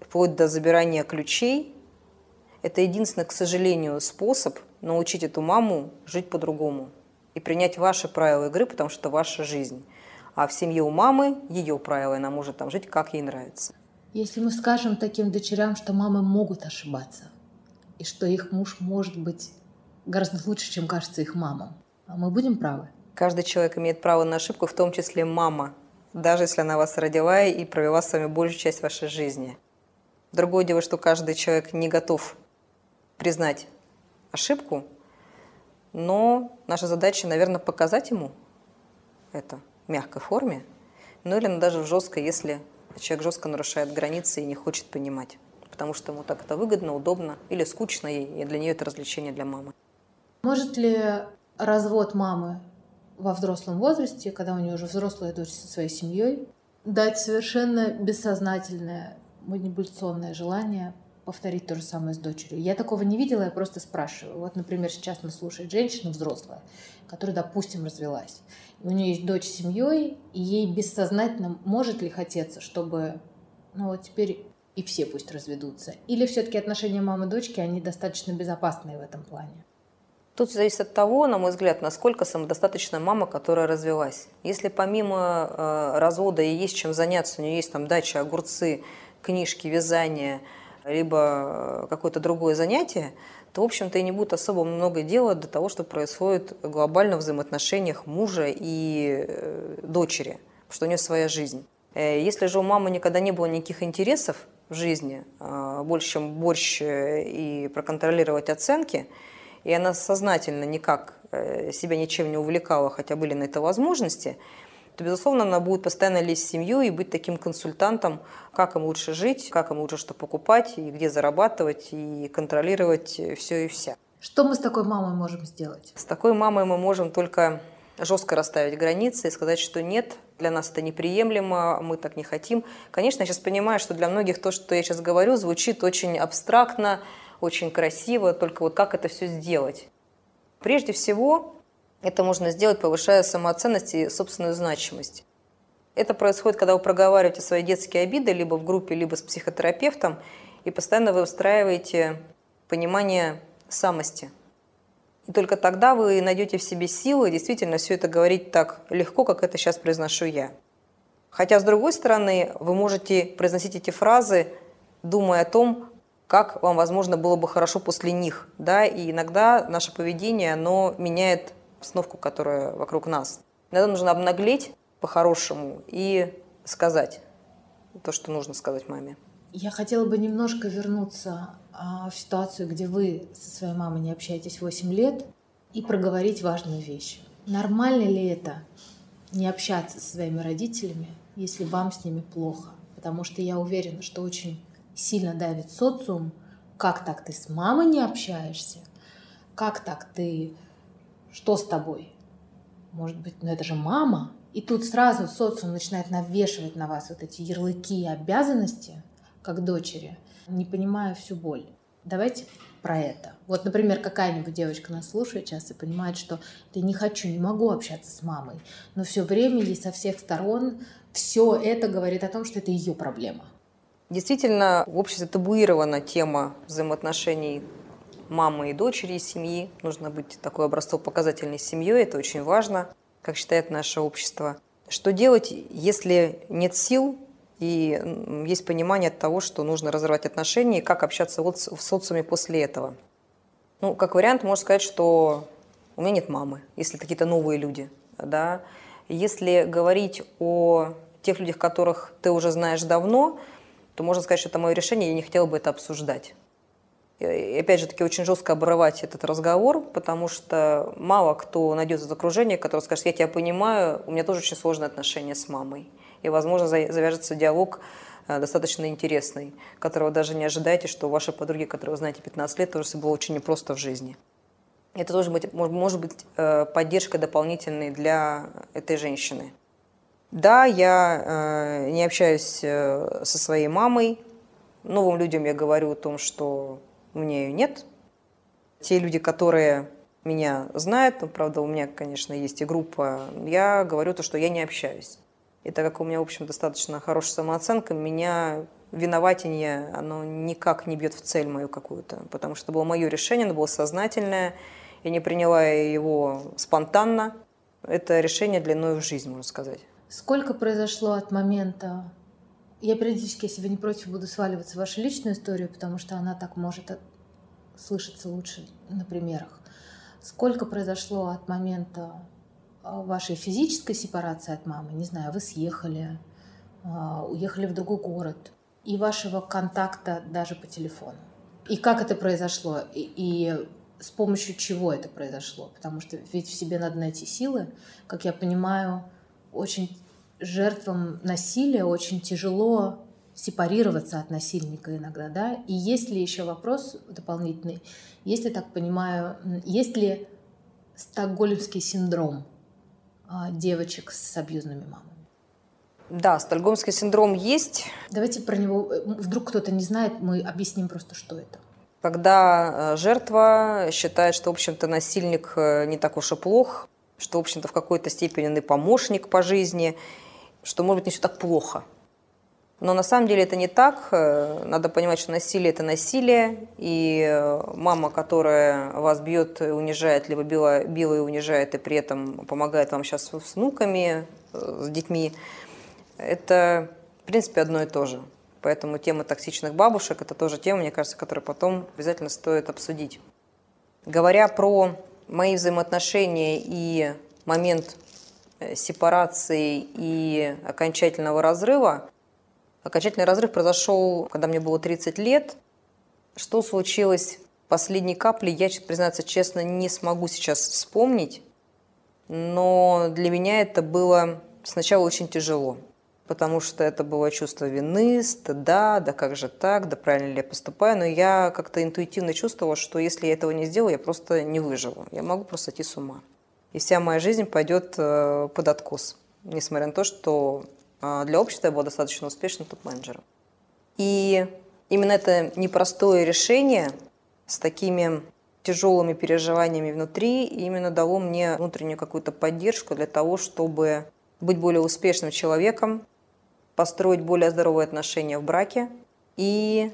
вплоть до забирания ключей – это единственный, к сожалению, способ научить эту маму жить по-другому и принять ваши правила игры, потому что это ваша жизнь. А в семье у мамы ее правила, и она может там жить, как ей нравится. Если мы скажем таким дочерям, что мамы могут ошибаться, и что их муж может быть гораздо лучше, чем кажется их мамам, а мы будем правы? Каждый человек имеет право на ошибку, в том числе мама, даже если она вас родила и провела с вами большую часть вашей жизни. Другое дело, что каждый человек не готов признать ошибку, но наша задача, наверное, показать ему это в мягкой форме, ну или даже в жесткой, если человек жестко нарушает границы и не хочет понимать, потому что ему так это выгодно, удобно или скучно ей, и для нее это развлечение для мамы. Может ли развод мамы во взрослом возрасте, когда у нее уже взрослая дочь со своей семьей, дать совершенно бессознательное манипуляционное желание повторить то же самое с дочерью. Я такого не видела, я просто спрашиваю. Вот, например, сейчас нас слушает женщина взрослая, которая, допустим, развелась. И у нее есть дочь с семьей, и ей бессознательно может ли хотеться, чтобы, ну вот теперь и все пусть разведутся. Или все-таки отношения мамы и дочки, они достаточно безопасные в этом плане. Тут зависит от того, на мой взгляд, насколько самодостаточна мама, которая развелась. Если помимо э, развода ей есть чем заняться, у нее есть там дача, огурцы, книжки, вязание, либо какое-то другое занятие, то, в общем-то, и не будет особо много дела до того, что происходит глобально в взаимоотношениях мужа и э, дочери, что у нее своя жизнь. Э, если же у мамы никогда не было никаких интересов в жизни, а, больше, чем борщ э, и проконтролировать оценки, и она сознательно никак себя ничем не увлекала, хотя были на это возможности, то, безусловно, она будет постоянно лезть в семью и быть таким консультантом, как им лучше жить, как им лучше что покупать, и где зарабатывать, и контролировать все и вся. Что мы с такой мамой можем сделать? С такой мамой мы можем только жестко расставить границы и сказать, что нет, для нас это неприемлемо, мы так не хотим. Конечно, я сейчас понимаю, что для многих то, что я сейчас говорю, звучит очень абстрактно, очень красиво, только вот как это все сделать? Прежде всего, это можно сделать, повышая самооценность и собственную значимость. Это происходит, когда вы проговариваете свои детские обиды либо в группе, либо с психотерапевтом, и постоянно вы устраиваете понимание самости. И только тогда вы найдете в себе силы действительно все это говорить так легко, как это сейчас произношу я. Хотя, с другой стороны, вы можете произносить эти фразы, думая о том, как вам, возможно, было бы хорошо после них. Да? И иногда наше поведение, оно меняет обстановку, которая вокруг нас. Иногда нужно обнаглеть по-хорошему и сказать то, что нужно сказать маме. Я хотела бы немножко вернуться а, в ситуацию, где вы со своей мамой не общаетесь 8 лет, и проговорить важную вещь. Нормально ли это не общаться со своими родителями, если вам с ними плохо? Потому что я уверена, что очень сильно давит социум. Как так ты с мамой не общаешься? Как так ты что с тобой? Может быть, ну это же мама. И тут сразу социум начинает навешивать на вас вот эти ярлыки и обязанности, как дочери, не понимая всю боль. Давайте про это. Вот, например, какая-нибудь девочка нас слушает сейчас и понимает, что ты не хочу, не могу общаться с мамой, но все время ей со всех сторон все это говорит о том, что это ее проблема. Действительно, в обществе табуирована тема взаимоотношений мамы и дочери из семьи. Нужно быть такой образцово-показательной семьей, это очень важно, как считает наше общество. Что делать, если нет сил и есть понимание того, что нужно разорвать отношения, и как общаться вот в социуме после этого? Ну, как вариант, можно сказать, что у меня нет мамы, если какие-то новые люди. Да? Если говорить о тех людях, которых ты уже знаешь давно, то можно сказать, что это мое решение, я не хотела бы это обсуждать. И опять же таки очень жестко обрывать этот разговор, потому что мало кто найдет из окружения, который скажет, я тебя понимаю, у меня тоже очень сложные отношения с мамой. И, возможно, завяжется диалог э, достаточно интересный, которого даже не ожидаете, что у вашей подруги, которую вы знаете 15 лет, тоже все было очень непросто в жизни. Это тоже быть, может быть э, поддержкой дополнительной для этой женщины. Да, я э, не общаюсь со своей мамой. Новым людям я говорю о том, что у меня ее нет. Те люди, которые меня знают, ну, правда, у меня, конечно, есть и группа, я говорю то, что я не общаюсь. И так как у меня, в общем, достаточно хорошая самооценка, меня виноватение, оно никак не бьет в цель мою какую-то, потому что это было мое решение, оно было сознательное, я не приняла его спонтанно. Это решение длиной в жизнь, можно сказать. Сколько произошло от момента я периодически, если вы не против, буду сваливаться в вашу личную историю, потому что она так может слышаться лучше на примерах. Сколько произошло от момента а, вашей физической сепарации от мамы, не знаю, вы съехали, а, уехали в другой город, и вашего контакта даже по телефону. И как это произошло, и, и с помощью чего это произошло, потому что ведь в себе надо найти силы, как я понимаю, очень жертвам насилия очень тяжело сепарироваться от насильника иногда, да? И есть ли еще вопрос дополнительный, если так понимаю, есть ли стокгольмский синдром а, девочек с абьюзными мамами? Да, стокгольмский синдром есть. Давайте про него, э, вдруг кто-то не знает, мы объясним просто, что это. Когда э, жертва считает, что, в общем-то, насильник э, не так уж и плох, что, в общем-то, в какой-то степени он и помощник по жизни, что, может быть, не все так плохо. Но на самом деле это не так. Э, надо понимать, что насилие – это насилие. И э, мама, которая вас бьет унижает, либо била, била и унижает, и при этом помогает вам сейчас с внуками, э, с детьми, это, в принципе, одно и то же. Поэтому тема токсичных бабушек – это тоже тема, мне кажется, которую потом обязательно стоит обсудить. Говоря про мои взаимоотношения и момент э, сепарации и окончательного разрыва, окончательный разрыв произошел, когда мне было 30 лет. Что случилось? Последней каплей, я, признаться честно, не смогу сейчас вспомнить, но для меня это было сначала очень тяжело потому что это было чувство вины, стыда, да как же так, да правильно ли я поступаю, но я как-то интуитивно чувствовала, что если я этого не сделаю, я просто не выживу, я могу просто сойти с ума. И вся моя жизнь пойдет э, под откос, несмотря на то, что э, для общества я была достаточно успешным топ-менеджером. И именно это непростое решение с такими тяжелыми переживаниями внутри именно дало мне внутреннюю какую-то поддержку для того, чтобы быть более успешным человеком, построить более здоровые отношения в браке и,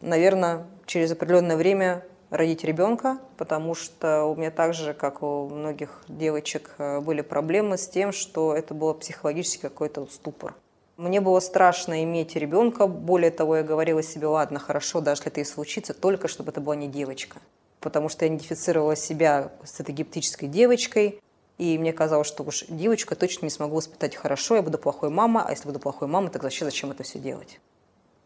наверное, через определенное время родить ребенка, потому что у меня так же, как у многих девочек, э, были проблемы с тем, что это был психологический какой-то ступор. Мне было страшно иметь ребенка, более того, я говорила себе, ладно, хорошо, даже если это и случится, только чтобы это была не девочка. Потому что я идентифицировала себя с этой гептической девочкой, и мне казалось, что уж девочку точно не смогу воспитать хорошо, я буду плохой мама, а если буду плохой мамой, так вообще зачем это все делать?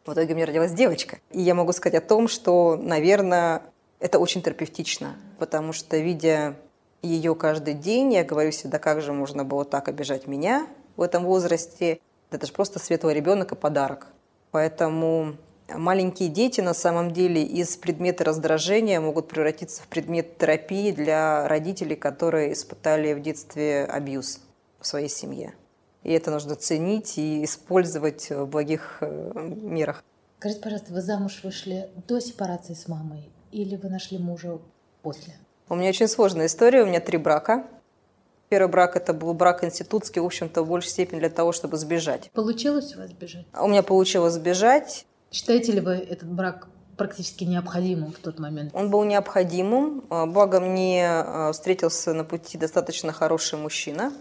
В итоге у меня родилась девочка. И я могу сказать о том, что, наверное, это очень терапевтично, потому что, видя ее каждый день, я говорю себе, да как же можно было так обижать меня в этом возрасте? Это же просто светлый ребенок и подарок. Поэтому Маленькие дети на самом деле из предмета раздражения могут превратиться в предмет терапии для родителей, которые испытали в детстве абьюз в своей семье. И это нужно ценить и использовать в благих э, мерах. Скажите, пожалуйста, вы замуж вышли до сепарации с мамой или вы нашли мужа после? У меня очень сложная история. У меня три брака. Первый брак это был брак институтский, в общем-то, в большей степени для того, чтобы сбежать. Получилось у вас сбежать? У меня получилось сбежать. Считаете ли вы этот брак практически необходимым в тот момент? Он был необходимым. А, благо мне а, встретился на пути достаточно хороший мужчина.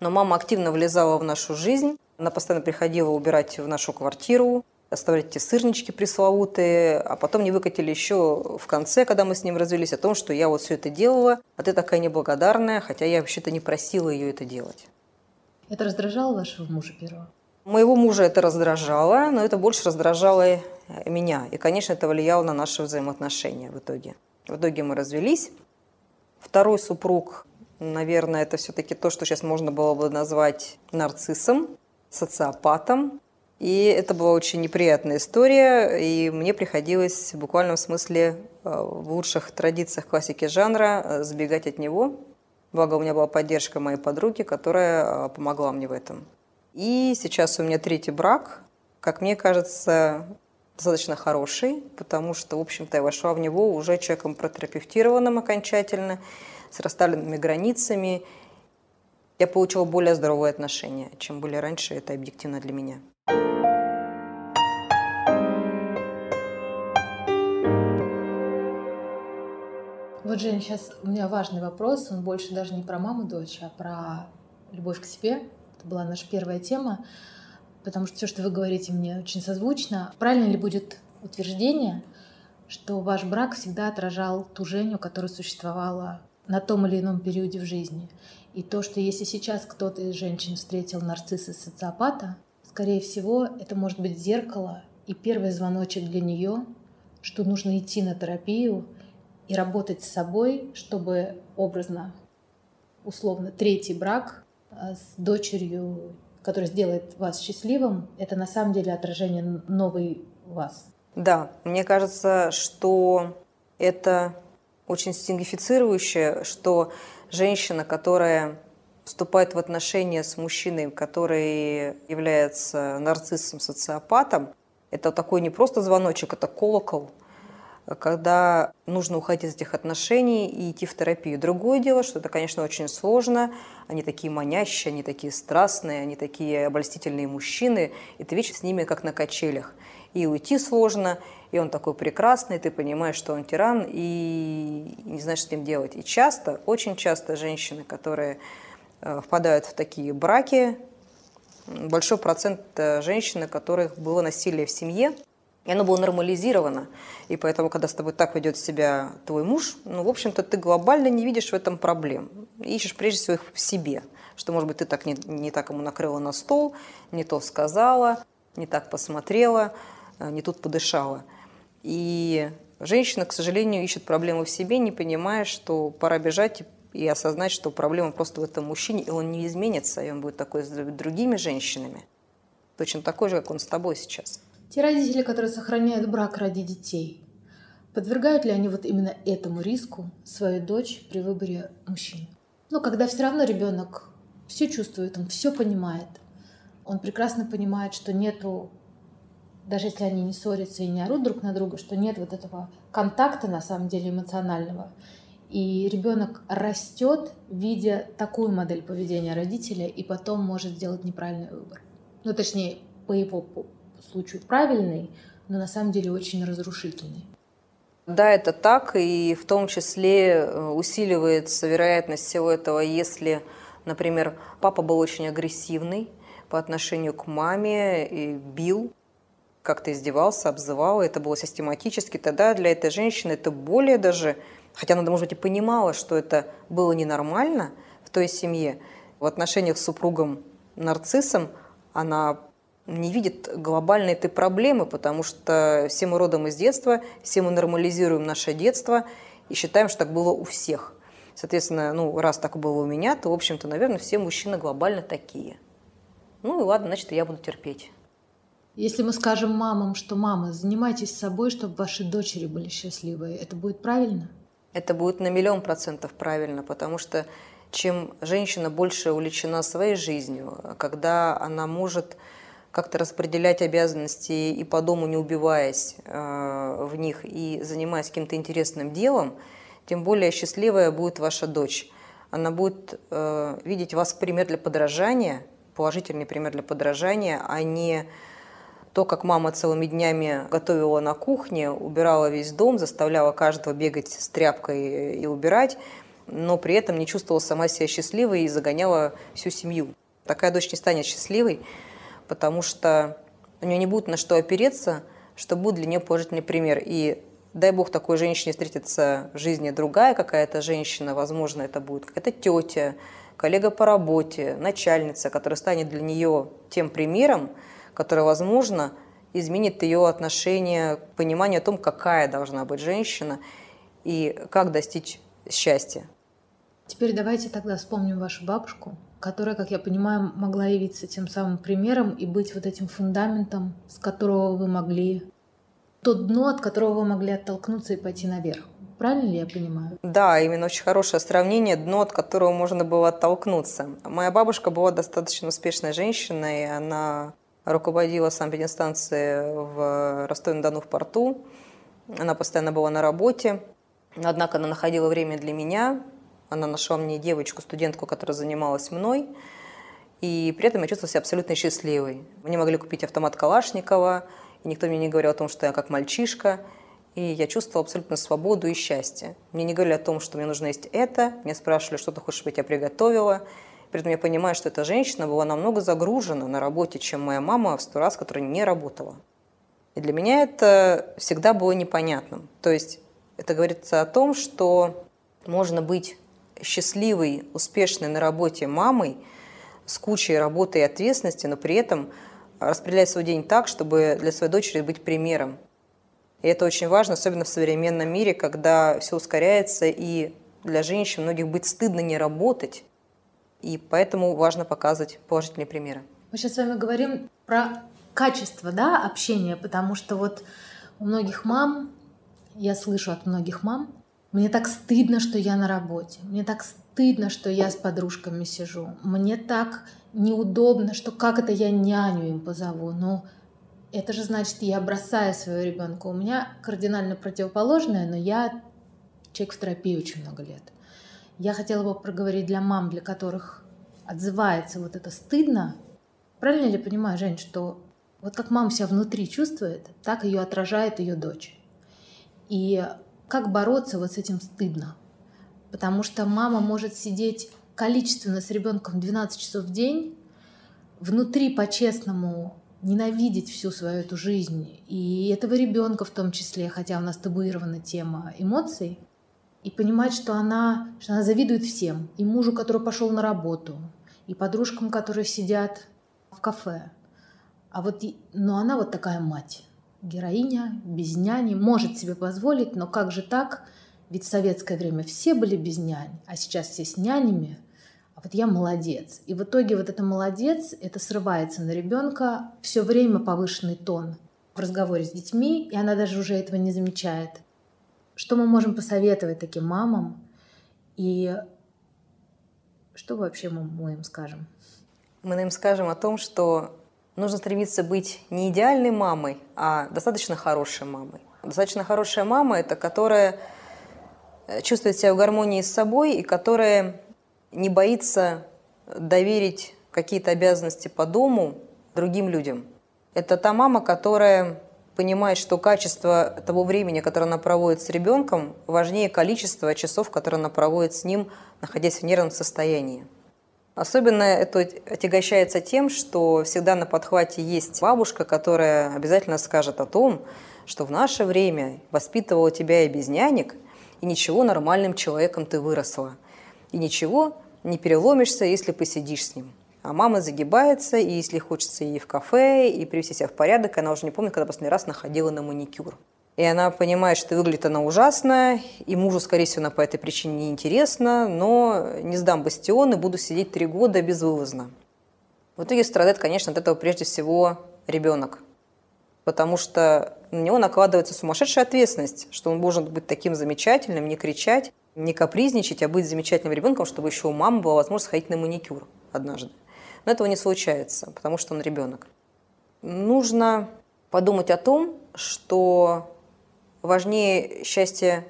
Но мама активно влезала в нашу жизнь. Она постоянно приходила убирать в нашу квартиру, оставлять эти сырнички пресловутые, а потом не выкатили еще в конце, когда мы с ним развелись, о том, что я вот все это делала, а ты такая неблагодарная, хотя я вообще-то не просила ее это делать. Это раздражало вашего мужа первого? Моего мужа это раздражало, но это больше раздражало меня. И, конечно, это влияло на наши взаимоотношения в итоге. В итоге мы развелись. Второй супруг, наверное, это все-таки то, что сейчас можно было бы назвать нарциссом, социопатом. И это была очень неприятная история, и мне приходилось в буквальном смысле э, в лучших традициях классики жанра э, сбегать от него. Благо у меня была поддержка моей подруги, которая э, помогла мне в этом. И сейчас у меня третий брак, как мне кажется, достаточно хороший, потому что, в общем-то, я вошла в него уже человеком протерапевтированным окончательно, с расставленными границами. Я получила более здоровые отношения, чем были раньше, это объективно для меня. Вот, Жень, сейчас у меня важный вопрос, он больше даже не про маму, дочь, а про любовь к себе, это была наша первая тема, потому что все, что вы говорите, мне очень созвучно. Правильно ли будет утверждение, что ваш брак всегда отражал ту Женю, которая существовала на том или ином периоде в жизни? И то, что если сейчас кто-то из женщин встретил нарцисса социопата, скорее всего, это может быть зеркало и первый звоночек для нее, что нужно идти на терапию и работать с собой, чтобы образно, условно, третий брак с дочерью, которая сделает вас счастливым, это на самом деле отражение новой вас. Да, мне кажется, что это очень стигнифицирующее, что женщина, которая вступает в отношения с мужчиной, который является нарциссом, социопатом, это такой не просто звоночек, это колокол – когда нужно уходить из этих отношений и идти в терапию. Другое дело, что это, конечно, очень сложно. Они такие манящие, они такие страстные, они такие обольстительные мужчины. И ты вечно с ними как на качелях. И уйти сложно, и он такой прекрасный, ты понимаешь, что он тиран, и не знаешь, что с ним делать. И часто, очень часто женщины, которые э, впадают в такие браки, большой процент э, женщин, у которых было насилие в семье, и оно было нормализировано. И поэтому, когда с тобой так ведет себя твой муж, ну, в общем-то, ты глобально не видишь в этом проблем. Ищешь прежде всего их в себе. Что, может быть, ты так не, не так ему накрыла на стол, не то сказала, не так посмотрела, э, не тут подышала. И женщина, к сожалению, ищет проблемы в себе, не понимая, что пора бежать и осознать, что проблема просто в этом мужчине, и он не изменится, и он будет такой с другими женщинами. Точно такой же, как он с тобой сейчас. Те родители, которые сохраняют брак ради детей, подвергают ли они вот именно этому риску свою дочь при выборе мужчин? Ну, когда все равно ребенок все чувствует, он все понимает. Он прекрасно понимает, что нету, даже если они не ссорятся и не орут друг на друга, что нет вот этого контакта на самом деле эмоционального. И ребенок растет, видя такую модель поведения родителя, и потом может сделать неправильный выбор. Ну, точнее, по его случаю правильный, но на самом деле очень разрушительный. Да, это так, и в том числе э, усиливается вероятность всего этого, если, например, папа был очень агрессивный по отношению к маме и бил, как-то издевался, обзывал, это было систематически, тогда для этой женщины это более даже, хотя она, может быть, и понимала, что это было ненормально в той семье, в отношениях с супругом нарциссом она не видит глобальной этой проблемы, потому что все мы родом из детства, все мы нормализируем наше детство и считаем, что так было у всех. Соответственно, ну, раз так было у меня, то, в общем-то, наверное, все мужчины глобально такие. Ну и ладно, значит, я буду терпеть. Если мы скажем мамам, что мама, занимайтесь собой, чтобы ваши дочери были счастливые, это будет правильно? Это будет на миллион процентов правильно, потому что чем женщина больше увлечена своей жизнью, когда она может как-то распределять обязанности и по дому не убиваясь э, в них и занимаясь каким-то интересным делом, тем более счастливая будет ваша дочь. Она будет э, видеть вас пример для подражания, положительный пример для подражания, а не то, как мама целыми днями готовила на кухне, убирала весь дом, заставляла каждого бегать с тряпкой и убирать, но при этом не чувствовала сама себя счастливой и загоняла всю семью. Такая дочь не станет счастливой, потому что у нее не будет на что опереться, что будет для нее положительный пример. И дай бог такой женщине встретится в жизни другая какая-то женщина, возможно, это будет какая-то тетя, коллега по работе, начальница, которая станет для нее тем примером, который, возможно, изменит ее отношение к пониманию о том, какая должна быть женщина и как достичь счастья. Теперь давайте тогда вспомним вашу бабушку, которая, как я понимаю, могла явиться тем самым примером и быть вот этим фундаментом, с которого вы могли, то дно, от которого вы могли оттолкнуться и пойти наверх. Правильно ли я понимаю? Да, именно очень хорошее сравнение, дно, от которого можно было оттолкнуться. Моя бабушка была достаточно успешной женщиной, она руководила санэпидинстанцией в Ростове-на-Дону в порту, она постоянно была на работе, однако она находила время для меня, она нашла мне девочку, студентку, которая занималась мной. И при этом я чувствовала себя абсолютно счастливой. Мне могли купить автомат Калашникова, и никто мне не говорил о том, что я как мальчишка. И я чувствовала абсолютно свободу и счастье. Мне не говорили о том, что мне нужно есть это. Мне спрашивали, что ты хочешь, чтобы я приготовила. При этом я понимаю, что эта женщина была намного загружена на работе, чем моя мама в сто раз, которая не работала. И для меня это всегда было непонятным. То есть это говорится о том, что можно быть счастливой, успешной на работе мамой с кучей работы и ответственности, но при этом распределять свой день так, чтобы для своей дочери быть примером. И это очень важно, особенно в современном мире, когда все ускоряется, и для женщин многих быть стыдно не работать, и поэтому важно показывать положительные примеры. Мы сейчас с вами говорим про качество да, общения, потому что вот у многих мам, я слышу от многих мам, мне так стыдно, что я на работе. Мне так стыдно, что я с подружками сижу. Мне так неудобно, что как это я няню им позову. Но это же значит, я бросаю своего ребенка. У меня кардинально противоположное, но я человек в терапии очень много лет. Я хотела бы проговорить для мам, для которых отзывается вот это стыдно. Правильно ли понимаю, Жень, что вот как мама себя внутри чувствует, так ее отражает ее дочь. И как бороться вот с этим стыдно? Потому что мама может сидеть количественно с ребенком 12 часов в день, внутри по-честному ненавидеть всю свою эту жизнь, и этого ребенка в том числе, хотя у нас табуирована тема эмоций, и понимать, что она, что она завидует всем, и мужу, который пошел на работу, и подружкам, которые сидят в кафе. А вот, но она вот такая мать, героиня, без няни, может себе позволить, но как же так? Ведь в советское время все были без нянь, а сейчас все с нянями. А вот я молодец. И в итоге вот это молодец, это срывается на ребенка все время повышенный тон в разговоре с детьми, и она даже уже этого не замечает. Что мы можем посоветовать таким мамам? И что вообще мы, мы им скажем? Мы им скажем о том, что нужно стремиться быть не идеальной мамой, а достаточно хорошей мамой. Достаточно хорошая мама – это которая э, чувствует себя в гармонии с собой и которая не боится доверить какие-то обязанности по дому другим людям. Это та мама, которая понимает, что качество того времени, которое она проводит с ребенком, важнее количества часов, которые она проводит с ним, находясь в нервном состоянии. Особенно это отягощается тем, что всегда на подхвате есть бабушка, которая обязательно скажет о том, что в наше время воспитывала тебя и без нянек, и ничего нормальным человеком ты выросла. И ничего не переломишься, если посидишь с ним. А мама загибается, и если хочется ей в кафе, и привести себя в порядок, она уже не помнит, когда последний раз находила на маникюр. И она понимает, что выглядит она ужасно, и мужу, скорее всего, она по этой причине неинтересна, но не сдам бастион и буду сидеть три года безвылазно. В итоге страдает, конечно, от этого прежде всего ребенок. Потому что на него накладывается сумасшедшая ответственность, что он должен быть таким замечательным, не кричать, не капризничать, а быть замечательным ребенком, чтобы еще у мамы была возможность сходить на маникюр однажды. Но этого не случается, потому что он ребенок. Нужно подумать о том, что важнее счастье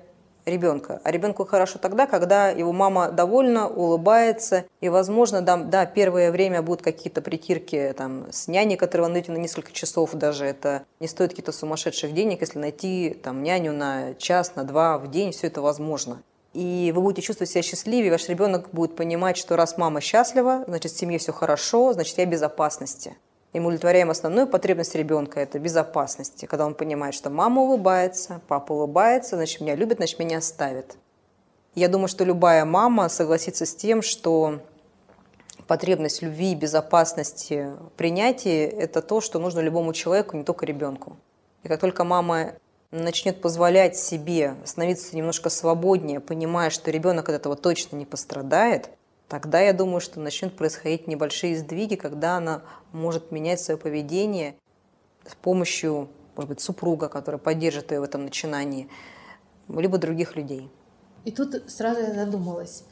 ребенка. А ребенку хорошо тогда, когда его мама довольна, улыбается. И, возможно, да, да первое время будут какие-то притирки там, с няней, которые вы найдете на несколько часов даже. Это не стоит каких-то сумасшедших денег, если найти там, няню на час, на два в день, все это возможно и вы будете чувствовать себя счастливее, ваш ребенок будет понимать, что раз мама счастлива, значит, в семье все хорошо, значит, я в безопасности. И мы удовлетворяем основную потребность ребенка – это безопасности. Когда он понимает, что мама улыбается, папа улыбается, значит, меня любят, значит, меня оставят. Я думаю, что любая мама согласится с тем, что потребность любви, безопасности, принятия – это то, что нужно любому человеку, не только ребенку. И как только мама начнет позволять себе становиться немножко свободнее, понимая, что ребенок от этого точно не пострадает, тогда я думаю, что начнут происходить небольшие сдвиги, когда она может менять свое поведение с помощью, может быть, супруга, который поддержит ее в этом начинании, либо других людей. И тут сразу я задумалась.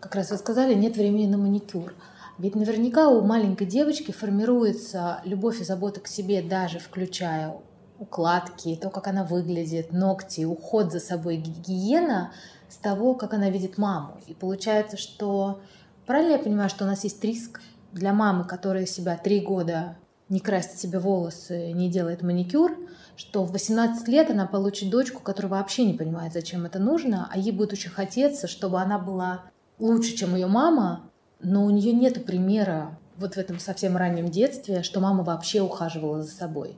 Как раз вы сказали, нет времени на маникюр. Ведь наверняка у маленькой девочки формируется любовь и забота к себе, даже включая укладки, то, как она выглядит, ногти, уход за собой, гигиена с того, как она видит маму. И получается, что правильно я понимаю, что у нас есть риск для мамы, которая себя три года не красит себе волосы, не делает маникюр, что в 18 лет она получит дочку, которая вообще не понимает, зачем это нужно, а ей будет очень хотеться, чтобы она была лучше, чем ее мама, но у нее нет примера вот в этом совсем раннем детстве, что мама вообще ухаживала за собой.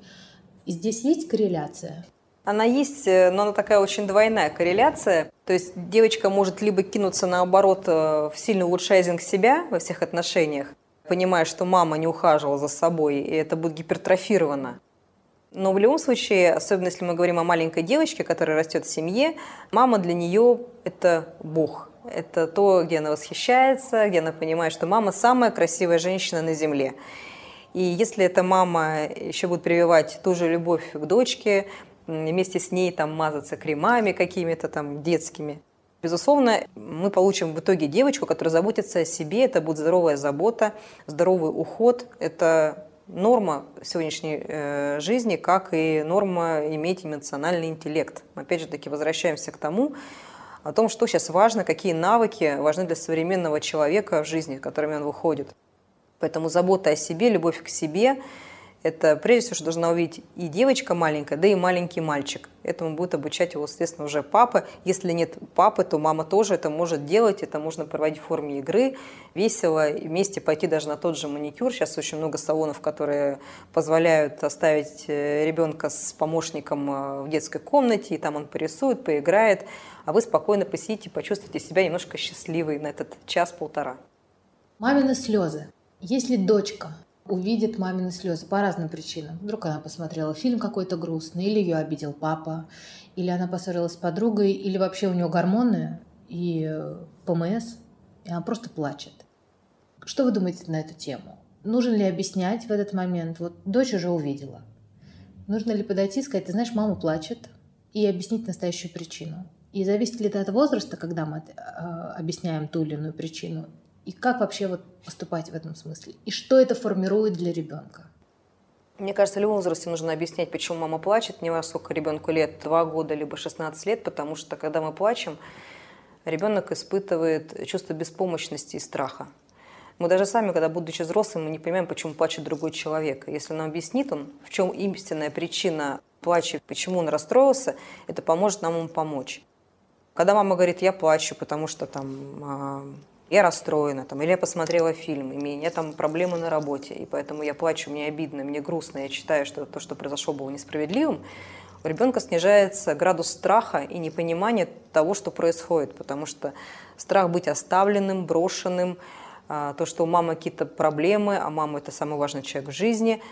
И здесь есть корреляция? Она есть, э, но она такая очень двойная корреляция. То есть девочка может либо кинуться наоборот э, в сильный улучшайзинг себя во всех отношениях, понимая, что мама не ухаживала за собой, и это будет гипертрофировано. Но в любом случае, особенно если мы говорим о маленькой девочке, которая растет в семье, мама для нее – это Бог. Это то, где она восхищается, где она понимает, что мама самая красивая женщина на земле. И если эта мама еще будет прививать ту же любовь к дочке, вместе с ней там мазаться кремами какими-то там детскими, Безусловно, мы получим в итоге девочку, которая заботится о себе, это будет здоровая забота, здоровый уход, это норма сегодняшней э, жизни, как и норма иметь эмоциональный интеллект. Опять же таки возвращаемся к тому, о том, что сейчас важно, какие навыки важны для современного человека в жизни, которыми он выходит. Поэтому забота о себе, любовь к себе это прежде всего, что должна увидеть и девочка маленькая, да и маленький мальчик. Этому будет обучать его, соответственно, уже папа. Если нет папы, то мама тоже это может делать. Это можно проводить в форме игры, весело, вместе пойти даже на тот же маникюр. Сейчас очень много салонов, которые позволяют оставить э, ребенка с помощником э, в детской комнате, и там он порисует, поиграет, а вы спокойно посидите, почувствуйте себя немножко счастливой на этот час-полтора. Мамины слезы. Если дочка увидит мамины слезы по разным причинам. Вдруг она посмотрела фильм какой-то грустный, или ее обидел папа, или она поссорилась с подругой, или вообще у нее гормоны и э, ПМС, и она просто плачет. Что вы думаете на эту тему? Нужно ли объяснять в этот момент? Вот дочь уже увидела. Нужно ли подойти и сказать, ты знаешь, мама плачет, и объяснить настоящую причину? И зависит ли это от возраста, когда мы э, объясняем ту или иную причину, и как вообще вот поступать в этом смысле? И что это формирует для ребенка? Мне кажется, в любом возрасте нужно объяснять, почему мама плачет, не во сколько ребенку лет, 2 года, либо 16 лет, потому что когда мы плачем, ребенок испытывает чувство беспомощности и страха. Мы даже сами, когда будучи взрослыми, мы не понимаем, почему плачет другой человек. Если нам объяснит он, в чем истинная причина плача, почему он расстроился, это поможет нам ему помочь. Когда мама говорит, я плачу, потому что там а, я расстроена, там, или я посмотрела фильм, и у меня там проблемы на работе, и поэтому я плачу, мне обидно, мне грустно, я считаю, что то, что произошло, было несправедливым, у ребенка снижается градус страха и непонимания того, что происходит, потому что страх быть оставленным, брошенным, а, то, что у мамы какие-то проблемы, а мама – это самый важный человек в жизни,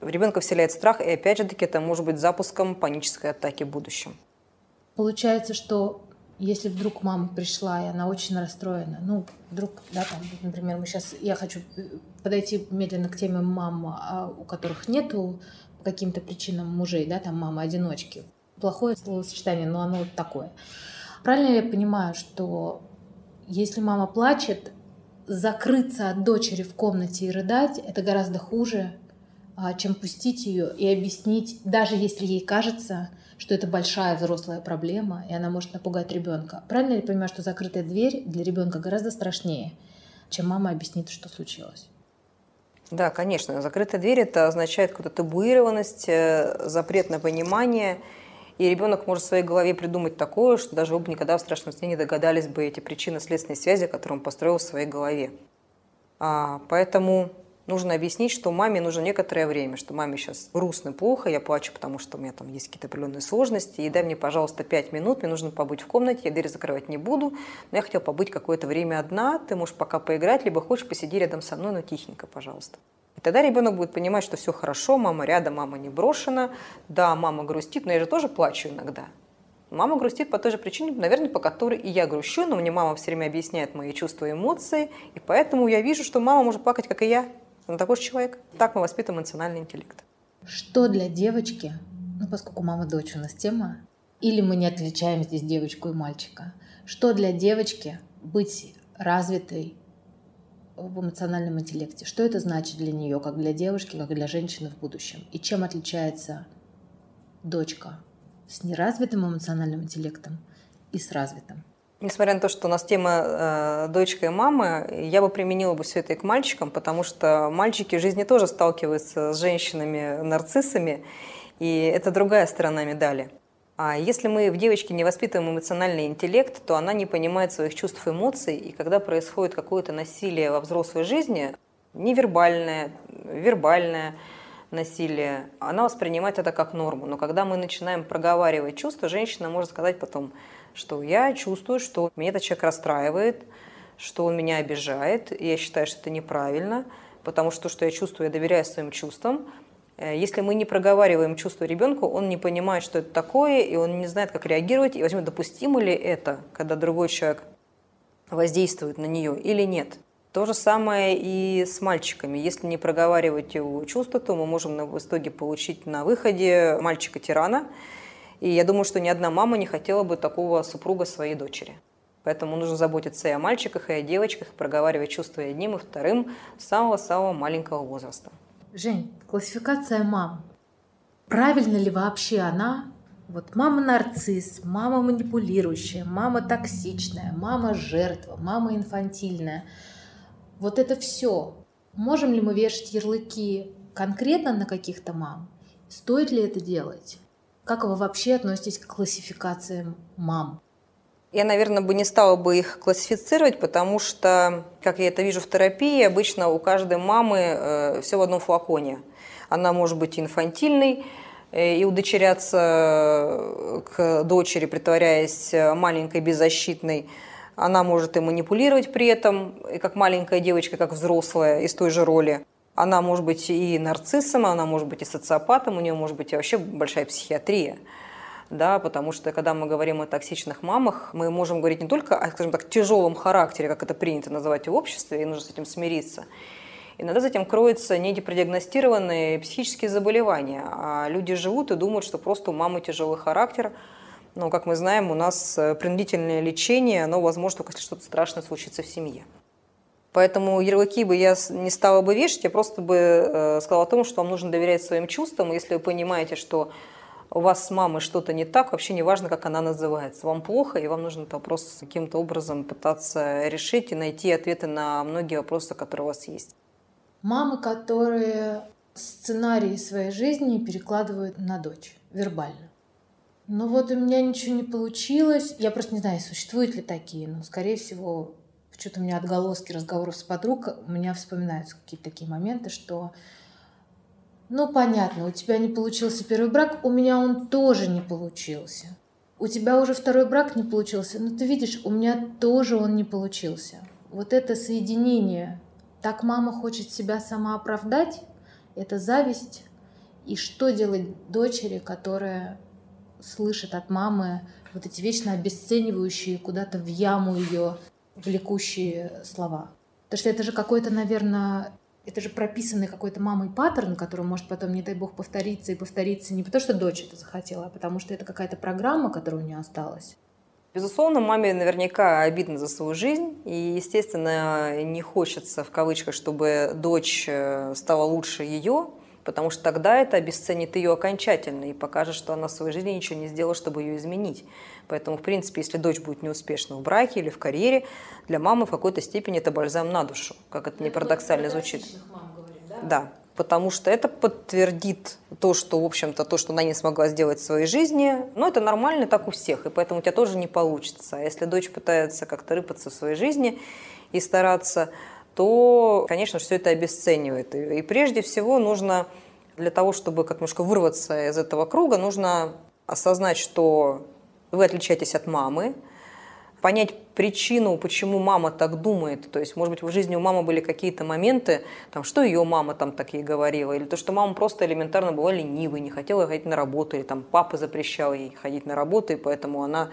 в ребенка вселяет страх, и опять же таки это может быть запуском панической атаки в будущем. Получается, что если вдруг мама пришла, и она очень расстроена, ну, вдруг, да, там, например, мы сейчас, я хочу подойти медленно к теме мам, а, у которых нету по каким-то причинам мужей, да, там мама-одиночки. Плохое словосочетание, но оно вот такое. Правильно я понимаю, что если мама плачет, закрыться от дочери в комнате и рыдать, это гораздо хуже, а, чем пустить ее и объяснить, даже если ей кажется, что это большая взрослая проблема, и она может напугать ребенка. Правильно ли понимаю, что закрытая дверь для ребенка гораздо страшнее, чем мама объяснит, что случилось? Да, конечно. Закрытая дверь это означает какую-то табуированность, э, запрет на понимание. И ребенок может в своей голове придумать такое, что даже вы бы никогда в страшном сне не догадались бы эти причины следственной связи, которые он построил в своей голове. А, поэтому нужно объяснить, что маме нужно некоторое время, что маме сейчас грустно, плохо, я плачу, потому что у меня там есть какие-то определенные сложности, и дай мне, пожалуйста, пять минут, мне нужно побыть в комнате, я дверь закрывать не буду, но я хотела побыть какое-то время одна, ты можешь пока поиграть, либо хочешь посиди рядом со мной, но тихенько, пожалуйста. И тогда ребенок будет понимать, что все хорошо, мама рядом, мама не брошена, да, мама грустит, но я же тоже плачу иногда. Мама грустит по той же причине, наверное, по которой и я грущу, но мне мама все время объясняет мои чувства и эмоции, и поэтому я вижу, что мама может плакать, как и я, он такой же человек. Так мы воспитываем эмоциональный интеллект. Что для девочки, ну поскольку мама дочь у нас тема, или мы не отличаем здесь девочку и мальчика, что для девочки быть развитой в эмоциональном интеллекте? Что это значит для нее, как для девушки, как для женщины в будущем? И чем отличается дочка с неразвитым эмоциональным интеллектом и с развитым? Несмотря на то, что у нас тема э, дочка и мама, я бы применила бы все это и к мальчикам, потому что мальчики в жизни тоже сталкиваются с женщинами-нарциссами, и это другая сторона медали. А если мы в девочке не воспитываем эмоциональный интеллект, то она не понимает своих чувств и эмоций, и когда происходит какое-то насилие во взрослой жизни, невербальное, вербальное насилие, она воспринимает это как норму. Но когда мы начинаем проговаривать чувства, женщина может сказать потом – что я чувствую, что меня этот человек расстраивает, что он меня обижает, и я считаю, что это неправильно, потому что то, что я чувствую, я доверяю своим чувствам. Э, если мы не проговариваем чувства ребенку, он не понимает, что это такое, и он не знает, как реагировать, и возьмет, допустимо ли это, когда другой человек воздействует на нее или нет. То же самое и с мальчиками. Если не проговаривать его чувства, то мы можем в итоге получить на выходе мальчика-тирана, и я думаю, что ни одна мама не хотела бы такого супруга своей дочери. Поэтому нужно заботиться и о мальчиках, и о девочках, проговаривать чувства и одним, и вторым с самого-самого маленького возраста. Жень, классификация мам. Правильно ли вообще она? Вот мама нарцисс, мама манипулирующая, мама токсичная, мама жертва, мама инфантильная. Вот это все. Можем ли мы вешать ярлыки конкретно на каких-то мам? Стоит ли это делать? Как вы вообще относитесь к классификациям мам? Я, наверное, бы не стала бы их классифицировать, потому что, как я это вижу в терапии, обычно у каждой мамы э, все в одном флаконе. Она может быть инфантильной, э, и удочеряться э, к дочери, притворяясь маленькой, беззащитной. Она может и манипулировать при этом, и как маленькая девочка, как взрослая, из той же роли. Она может быть и нарциссом, она может быть и социопатом, у нее может быть и вообще большая психиатрия да, потому что когда мы говорим о токсичных мамах, мы можем говорить не только о, скажем так, тяжелом характере, как это принято называть в обществе, и нужно с этим смириться. Иногда за этим кроются непродиагностированные психические заболевания, а люди живут и думают, что просто у мамы тяжелый характер, но, как мы знаем, у нас э, принудительное лечение, оно возможно только если что-то страшное случится в семье. Поэтому ярлыки бы я не стала бы вешать, я просто бы э, сказала о том, что вам нужно доверять своим чувствам. Если вы понимаете, что у вас с мамой что-то не так, вообще не важно, как она называется. Вам плохо, и вам нужно этот вопрос каким-то образом пытаться решить и найти ответы на многие вопросы, которые у вас есть. Мамы, которые сценарии своей жизни перекладывают на дочь вербально. Ну вот у меня ничего не получилось. Я просто не знаю, существуют ли такие, но, скорее всего, что-то у меня отголоски разговоров с подругой, у меня вспоминаются какие-то такие моменты, что ну, понятно, у тебя не получился первый брак, у меня он тоже не получился. У тебя уже второй брак не получился, но ты видишь, у меня тоже он не получился. Вот это соединение, так мама хочет себя сама оправдать, это зависть. И что делать дочери, которая слышит от мамы вот эти вечно обесценивающие, куда-то в яму ее влекущие слова? Потому что это же какой-то, наверное, это же прописанный какой-то мамой паттерн, который может потом, не дай бог, повториться и повториться не потому, что дочь это захотела, а потому что это какая-то программа, которая у нее осталась. Безусловно, маме наверняка обидно за свою жизнь, и, естественно, не хочется, в кавычках, чтобы дочь э, стала лучше ее, потому что тогда это обесценит ее окончательно и покажет, что она в своей жизни ничего не сделала, чтобы ее изменить. Поэтому, в принципе, если дочь будет неуспешна в браке или в карьере, для мамы в какой-то степени это бальзам на душу, как это, это не парадоксально звучит. Говорит, да? да, потому что это подтвердит то, что, в общем-то, то, что она не смогла сделать в своей жизни, ну, это нормально так у всех, и поэтому у тебя тоже не получится. А если дочь пытается как-то рыпаться в своей жизни и стараться, то, конечно, все это обесценивает. И, и прежде всего нужно для того, чтобы как немножко вырваться из этого круга, нужно осознать, что вы отличаетесь от мамы, понять причину, почему мама так думает. То есть, может быть, в жизни у мамы были какие-то моменты, там, что ее мама там так ей говорила, или то, что мама просто элементарно была ленивой, не хотела ходить на работу, или там папа запрещал ей ходить на работу, и поэтому она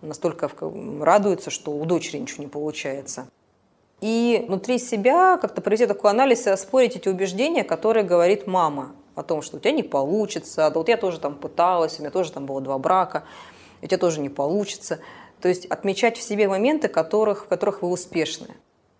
настолько радуется, что у дочери ничего не получается. И внутри себя как-то провести такой анализ и оспорить эти убеждения, которые говорит мама о том, что у тебя не получится, да вот я тоже там пыталась, у меня тоже там было два брака, у тебя тоже не получится. То есть отмечать в себе моменты, которых, в которых вы успешны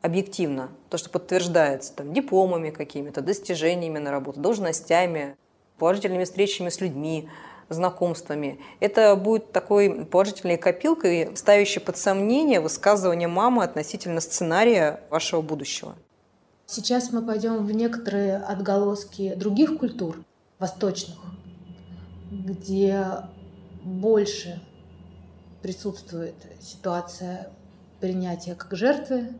объективно, то, что подтверждается там, дипломами какими-то, достижениями на работу, должностями, положительными встречами с людьми, знакомствами. Это будет такой положительной копилкой, ставящей под сомнение высказывание мамы относительно сценария вашего будущего. Сейчас мы пойдем в некоторые отголоски других культур, восточных, где больше присутствует ситуация принятия как жертвы,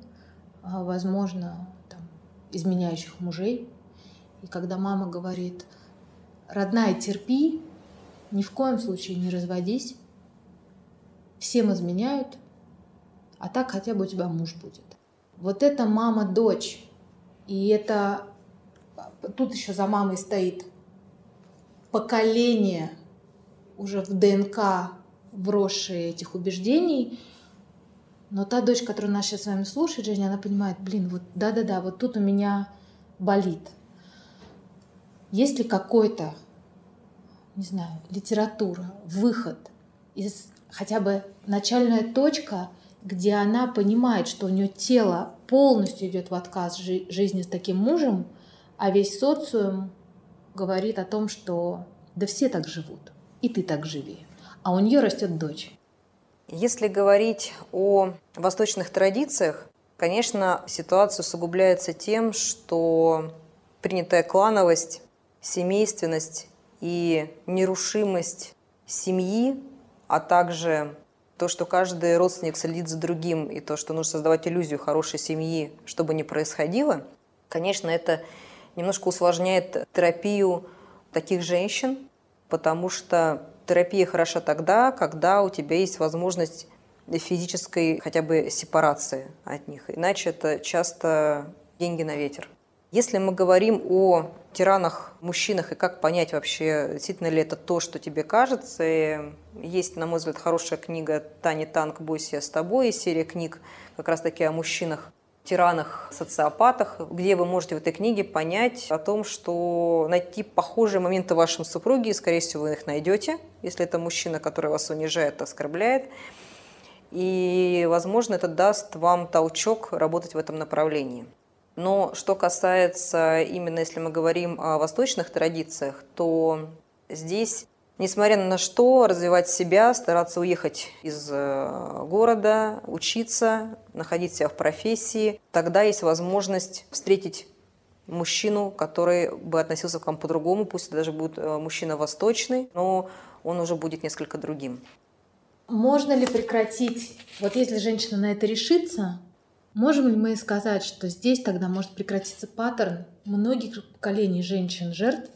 а, возможно, там, изменяющих мужей. И когда мама говорит, родная, терпи, ни в коем случае не разводись, всем изменяют, а так хотя бы у тебя муж будет. Вот это мама-дочь. И это тут еще за мамой стоит поколение уже в ДНК вросшие этих убеждений. Но та дочь, которая нас сейчас с вами слушает, Женя, она понимает, блин, вот да-да-да, вот тут у меня болит. Есть ли какой-то не знаю, литература, выход из хотя бы начальная точка, где она понимает, что у нее тело полностью идет в отказ жи- жизни с таким мужем, а весь социум говорит о том, что да все так живут, и ты так живи. А у нее растет дочь. Если говорить о восточных традициях, конечно, ситуация усугубляется тем, что принятая клановость, семейственность и нерушимость семьи, а также то, что каждый родственник следит за другим, и то, что нужно создавать иллюзию хорошей семьи, чтобы не происходило, конечно, это немножко усложняет терапию таких женщин, потому что терапия хороша тогда, когда у тебя есть возможность физической хотя бы сепарации от них. Иначе это часто деньги на ветер. Если мы говорим о тиранах, мужчинах и как понять вообще, действительно ли это то, что тебе кажется, есть, на мой взгляд, хорошая книга «Тани Танк, бойся с тобой», серия книг как раз-таки о мужчинах, тиранах, социопатах, где вы можете в этой книге понять о том, что найти похожие моменты в вашем супруге, скорее всего, вы их найдете, если это мужчина, который вас унижает, оскорбляет. И, возможно, это даст вам толчок работать в этом направлении. Но что касается именно, если мы говорим о восточных традициях, то здесь несмотря на что, развивать себя, стараться уехать из э, города, учиться, находить себя в профессии. Тогда есть возможность встретить мужчину, который бы относился к вам по-другому, пусть это даже будет э, мужчина восточный, но он уже будет несколько другим. Можно ли прекратить, вот если женщина на это решится, можем ли мы сказать, что здесь тогда может прекратиться паттерн многих поколений женщин-жертв,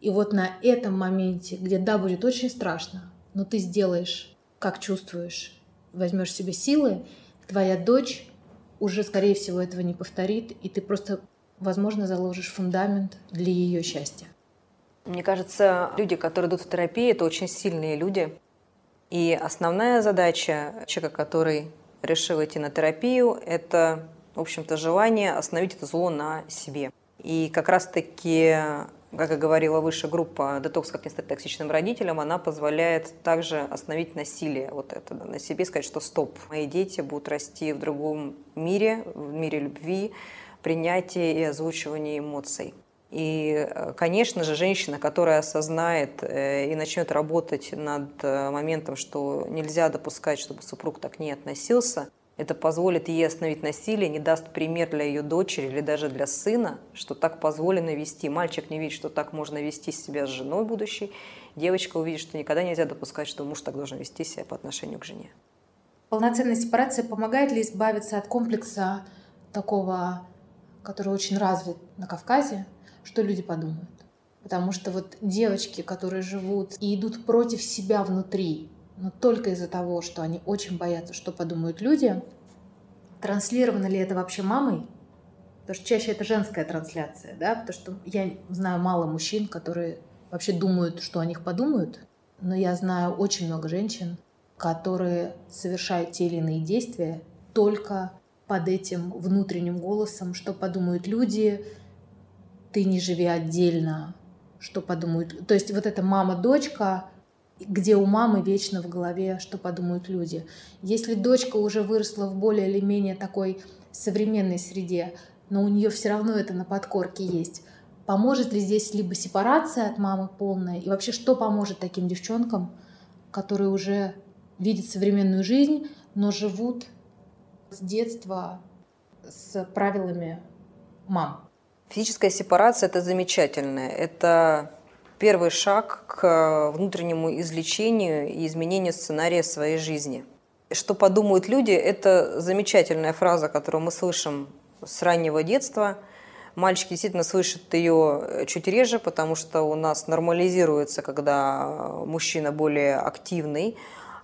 и вот на этом моменте, где да, будет очень страшно, но ты сделаешь, как чувствуешь, возьмешь себе силы, твоя дочь уже, скорее всего, этого не повторит, и ты просто, возможно, заложишь фундамент для ее счастья. Мне кажется, люди, которые идут в терапию, это очень сильные люди. И основная задача человека, который решил идти на терапию, это, в общем-то, желание остановить это зло на себе. И как раз-таки как и говорила выше, группа «Детокс. Как не стать токсичным родителем», она позволяет также остановить насилие вот это на себе, сказать, что стоп, мои дети будут расти в другом мире, в мире любви, принятия и озвучивания эмоций. И, конечно же, женщина, которая осознает э, и начнет работать над э, моментом, что нельзя допускать, чтобы супруг так не относился, это позволит ей остановить насилие, не даст пример для ее дочери или даже для сына, что так позволено вести. Мальчик не видит, что так можно вести себя с женой будущей. Девочка увидит, что никогда нельзя допускать, что муж так должен вести себя по отношению к жене. Полноценная сепарация помогает ли избавиться от комплекса такого, который очень развит на Кавказе, что люди подумают? Потому что вот девочки, которые живут и идут против себя внутри, но только из-за того, что они очень боятся, что подумают люди. Транслировано ли это вообще мамой? Потому что чаще это женская трансляция, да, потому что я знаю мало мужчин, которые вообще думают, что о них подумают, но я знаю очень много женщин, которые совершают те или иные действия только под этим внутренним голосом, что подумают люди, ты не живи отдельно, что подумают. То есть вот эта мама-дочка, где у мамы вечно в голове, что подумают люди. Если дочка уже выросла в более или менее такой современной среде, но у нее все равно это на подкорке есть, поможет ли здесь либо сепарация от мамы полная, и вообще что поможет таким девчонкам, которые уже видят современную жизнь, но живут с детства с правилами мам? Физическая сепарация – это замечательно. Это первый шаг к внутреннему излечению и изменению сценария своей жизни. Что подумают люди, это замечательная фраза, которую мы слышим с раннего детства. Мальчики действительно слышат ее чуть реже, потому что у нас нормализируется, когда мужчина более активный,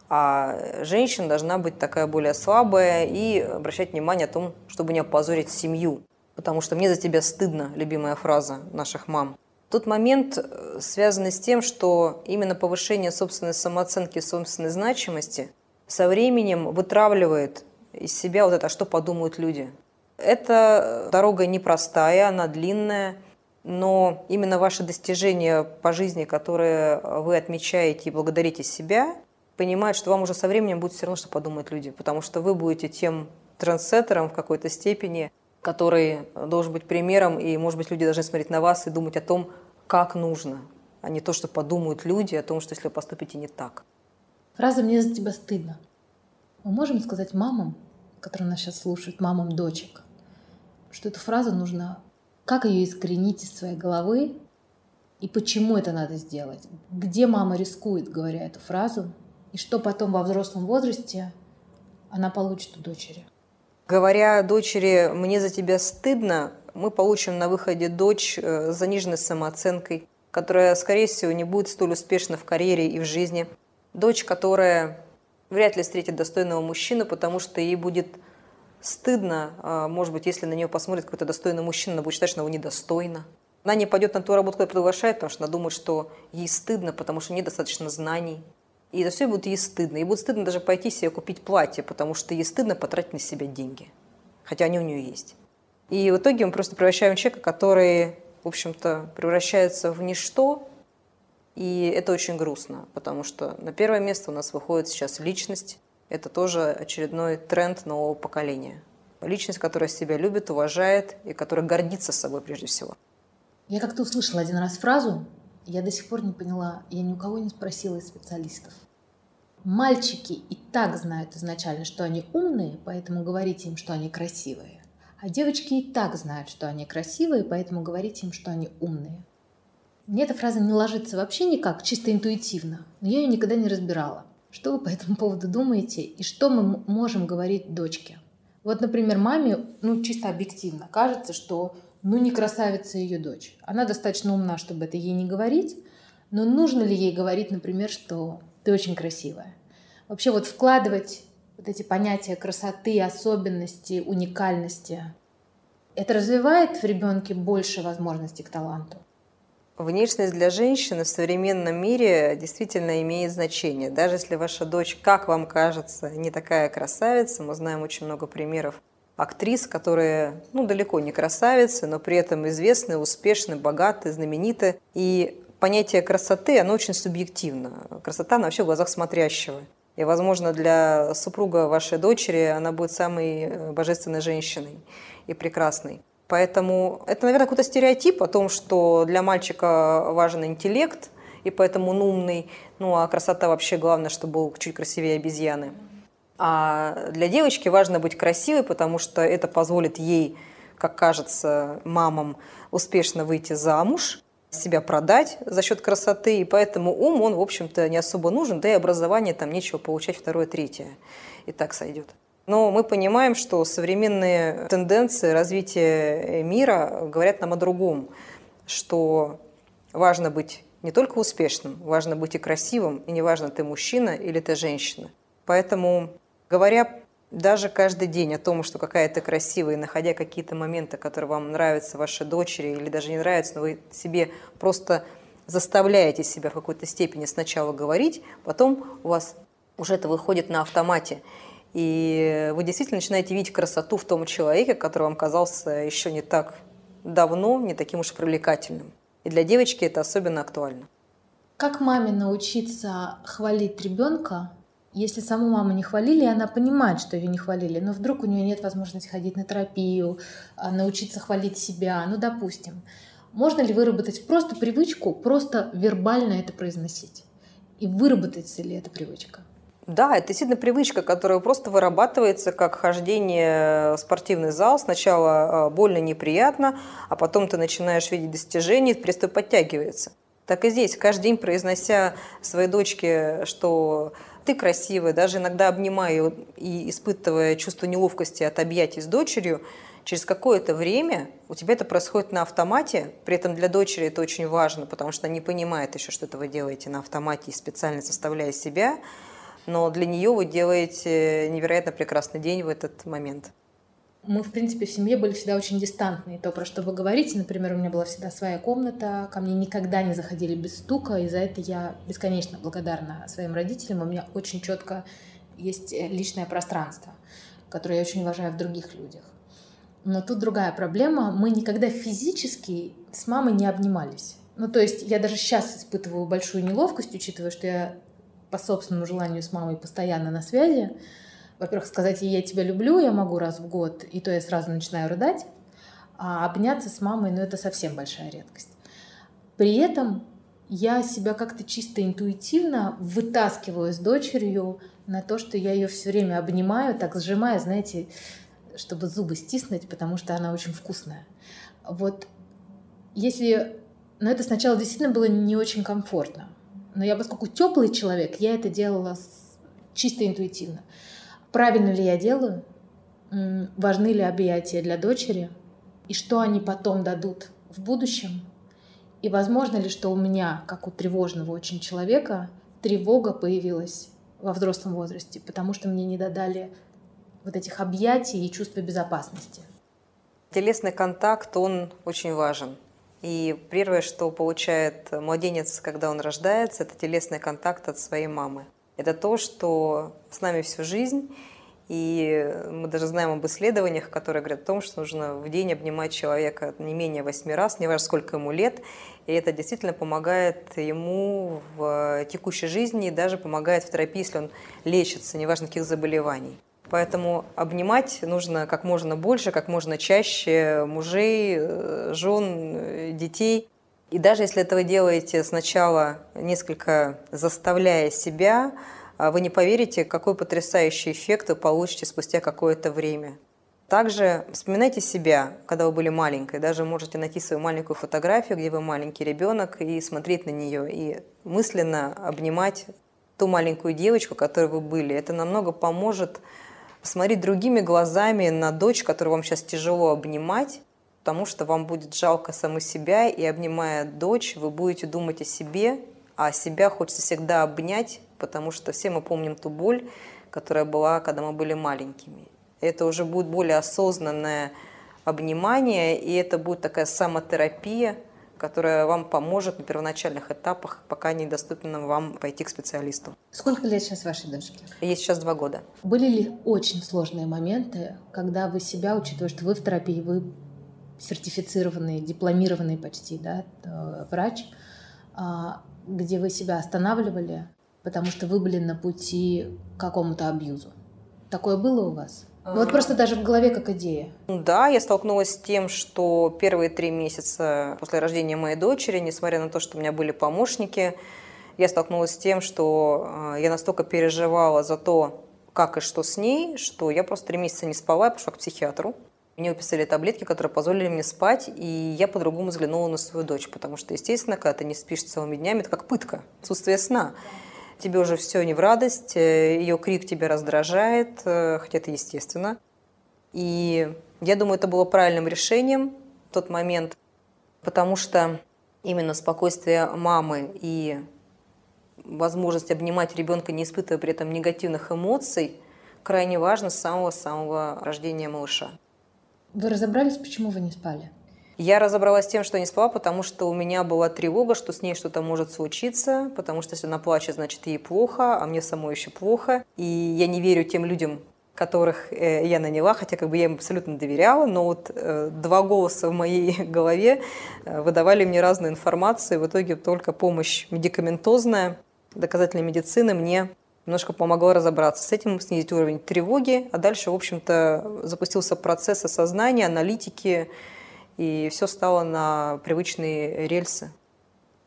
а женщина должна быть такая более слабая и обращать внимание о том, чтобы не опозорить семью. Потому что мне за тебя стыдно, любимая фраза наших мам. Тот момент э, связан с тем, что именно повышение собственной самооценки, собственной значимости со временем вытравливает из себя вот это, а что подумают люди. Эта дорога непростая, она длинная, но именно ваши достижения по жизни, которые вы отмечаете и благодарите себя, понимают, что вам уже со временем будет все равно, что подумают люди, потому что вы будете тем трансеттером в какой-то степени, который должен быть примером, и, может быть, люди должны смотреть на вас и думать о том, как нужно, а не то, что подумают люди о том, что если вы поступите не так. Фраза «мне за тебя стыдно». Мы можем сказать мамам, которые нас сейчас слушают, мамам дочек, что эту фразу нужно Как ее искоренить из своей головы и почему это надо сделать? Где мама рискует, говоря эту фразу? И что потом во взрослом возрасте она получит у дочери? Говоря дочери «мне за тебя стыдно», мы получим на выходе дочь э, с заниженной самооценкой, которая, скорее всего, не будет столь успешна в карьере и в жизни. Дочь, которая вряд ли встретит достойного мужчину, потому что ей будет стыдно, а, может быть, если на нее посмотрит какой-то достойный мужчина, она будет считать, что его недостойна. Она не пойдет на ту работу, которую приглашает, потому что она думает, что ей стыдно, потому что недостаточно знаний. И это все будет ей стыдно. Ей будет стыдно даже пойти себе купить платье, потому что ей стыдно потратить на себя деньги. Хотя они у нее есть. И в итоге мы просто превращаем человека, который, в общем-то, превращается в ничто, и это очень грустно, потому что на первое место у нас выходит сейчас личность. Это тоже очередной тренд нового поколения. Личность, которая себя любит, уважает и которая гордится собой прежде всего. Я как-то услышала один раз фразу, я до сих пор не поняла, я ни у кого не спросила из специалистов. Мальчики и так знают изначально, что они умные, поэтому говорите им, что они красивые. А девочки и так знают, что они красивые, поэтому говорите им, что они умные. Мне эта фраза не ложится вообще никак, чисто интуитивно, но я ее никогда не разбирала. Что вы по этому поводу думаете и что мы можем говорить дочке? Вот, например, маме, ну, чисто объективно, кажется, что ну, не красавица ее дочь. Она достаточно умна, чтобы это ей не говорить, но нужно ли ей говорить, например, что ты очень красивая? Вообще вот вкладывать вот эти понятия красоты, особенности, уникальности, это развивает в ребенке больше возможностей к таланту? Внешность для женщины в современном мире действительно имеет значение. Даже если ваша дочь, как вам кажется, не такая красавица, мы знаем очень много примеров актрис, которые ну, далеко не красавицы, но при этом известны, успешны, богаты, знамениты. И понятие красоты, оно очень субъективно. Красота, она вообще в глазах смотрящего. И, возможно, для супруга вашей дочери она будет самой э, божественной женщиной и прекрасной. Поэтому это, наверное, какой-то стереотип о том, что для мальчика важен интеллект, и поэтому он умный. Ну, а красота вообще главное, чтобы был чуть красивее обезьяны. А для девочки важно быть красивой, потому что это позволит ей, как кажется, мамам успешно выйти замуж, себя продать за счет красоты, и поэтому ум, он, в общем-то, не особо нужен, да и образование там нечего получать второе, третье, и так сойдет. Но мы понимаем, что современные тенденции развития мира говорят нам о другом, что важно быть не только успешным, важно быть и красивым, и неважно, ты мужчина или ты женщина. Поэтому, говоря даже каждый день о том, что какая то красивая, находя какие-то моменты, которые вам нравятся вашей дочери или даже не нравятся, но вы себе просто заставляете себя в какой-то степени сначала говорить, потом у вас уже это выходит на автомате. И вы действительно начинаете видеть красоту в том человеке, который вам казался еще не так давно, не таким уж привлекательным. И для девочки это особенно актуально. Как маме научиться хвалить ребенка, если саму маму не хвалили, и она понимает, что ее не хвалили, но вдруг у нее нет возможности ходить на терапию, а, научиться хвалить себя, ну, допустим, можно ли выработать просто привычку, просто вербально это произносить? И выработается ли эта привычка? Да, это действительно привычка, которая просто вырабатывается как хождение в спортивный зал. Сначала а, больно, неприятно, а потом ты начинаешь видеть достижения, приступ подтягивается. Так и здесь, каждый день произнося своей дочке, что ты красивая, даже иногда обнимая и испытывая чувство неловкости от объятий с дочерью, через какое-то время у тебя это происходит на автомате, при этом для дочери это очень важно, потому что она не понимает еще, что это вы делаете на автомате специально составляя себя, но для нее вы делаете невероятно прекрасный день в этот момент мы, в принципе, в семье были всегда очень дистантные. То, про что вы говорите, например, у меня была всегда своя комната, ко мне никогда не заходили без стука, и за это я бесконечно благодарна своим родителям. У меня очень четко есть э, личное пространство, которое я очень уважаю в других людях. Но тут другая проблема. Мы никогда физически с мамой не обнимались. Ну, то есть я даже сейчас испытываю большую неловкость, учитывая, что я по собственному желанию с мамой постоянно на связи во-первых, сказать ей «я тебя люблю» я могу раз в год, и то я сразу начинаю рыдать, а обняться с мамой, ну это совсем большая редкость. При этом я себя как-то чисто интуитивно вытаскиваю с дочерью на то, что я ее все время обнимаю, так сжимая, знаете, чтобы зубы стиснуть, потому что она очень вкусная. Вот если... Но это сначала действительно было не очень комфортно. Но я, поскольку теплый человек, я это делала чисто интуитивно. Правильно ли я делаю? Важны ли объятия для дочери? И что они потом дадут в будущем? И возможно ли, что у меня, как у тревожного очень человека, тревога появилась во взрослом возрасте, потому что мне не додали вот этих объятий и чувства безопасности. Телесный контакт, он очень важен. И первое, что получает младенец, когда он рождается, это телесный контакт от своей мамы. Это то, что с нами всю жизнь, и мы даже знаем об исследованиях, которые говорят о том, что нужно в день обнимать человека не менее восьми раз, не важно, сколько ему лет. И это действительно помогает ему в текущей жизни и даже помогает в терапии, если он лечится, неважно каких заболеваний. Поэтому обнимать нужно как можно больше, как можно чаще мужей, жен, детей. И даже если это вы делаете сначала несколько заставляя себя, а вы не поверите, какой потрясающий эффект вы получите спустя какое-то время. Также вспоминайте себя, когда вы были маленькой. Даже можете найти свою маленькую фотографию, где вы маленький ребенок, и смотреть на нее, и мысленно обнимать ту маленькую девочку, которой вы были. Это намного поможет посмотреть другими глазами на дочь, которую вам сейчас тяжело обнимать, потому что вам будет жалко саму себя, и обнимая дочь, вы будете думать о себе, а себя хочется всегда обнять, потому что все мы помним ту боль, которая была, когда мы были маленькими. Это уже будет более осознанное обнимание, и это будет такая самотерапия, которая вам поможет на первоначальных этапах, пока недоступно вам пойти к специалисту. Сколько лет сейчас вашей дочке? Ей сейчас два года. Были ли очень сложные моменты, когда вы себя, учитывая, что вы в терапии, вы сертифицированный, дипломированный почти да, э, врач, а, где вы себя останавливали, потому что вы были на пути к какому-то абьюзу. Такое было у вас? Ну, вот просто даже в голове как идея. Да, я столкнулась с тем, что первые три месяца после рождения моей дочери, несмотря на то, что у меня были помощники, я столкнулась с тем, что э, я настолько переживала за то, как и что с ней, что я просто три месяца не спала, я пошла к психиатру. Мне выписали таблетки, которые позволили мне спать, и я по-другому взглянула на свою дочь, потому что, естественно, когда ты не спишь целыми днями, это как пытка, отсутствие сна. Тебе уже все не в радость, э, ее крик тебя раздражает, э, хотя это естественно. И я думаю, это было правильным решением в тот момент, потому что именно спокойствие мамы и возможность обнимать ребенка, не испытывая при этом негативных эмоций, крайне важно с самого-самого рождения малыша. Вы разобрались, почему вы не спали? Я разобралась с тем, что не спала, потому что у меня была тревога, что с ней что-то может случиться, потому что если она плачет, значит ей плохо, а мне самой еще плохо. И я не верю тем людям, которых э, я наняла, хотя как бы я им абсолютно доверяла, но вот э, два голоса в моей голове э, выдавали мне разную информацию, и в итоге только помощь медикаментозная, доказательной медицины мне немножко помогло разобраться с этим, снизить уровень тревоги, а дальше, в общем-то, запустился процесс осознания, аналитики, и все стало на привычные рельсы.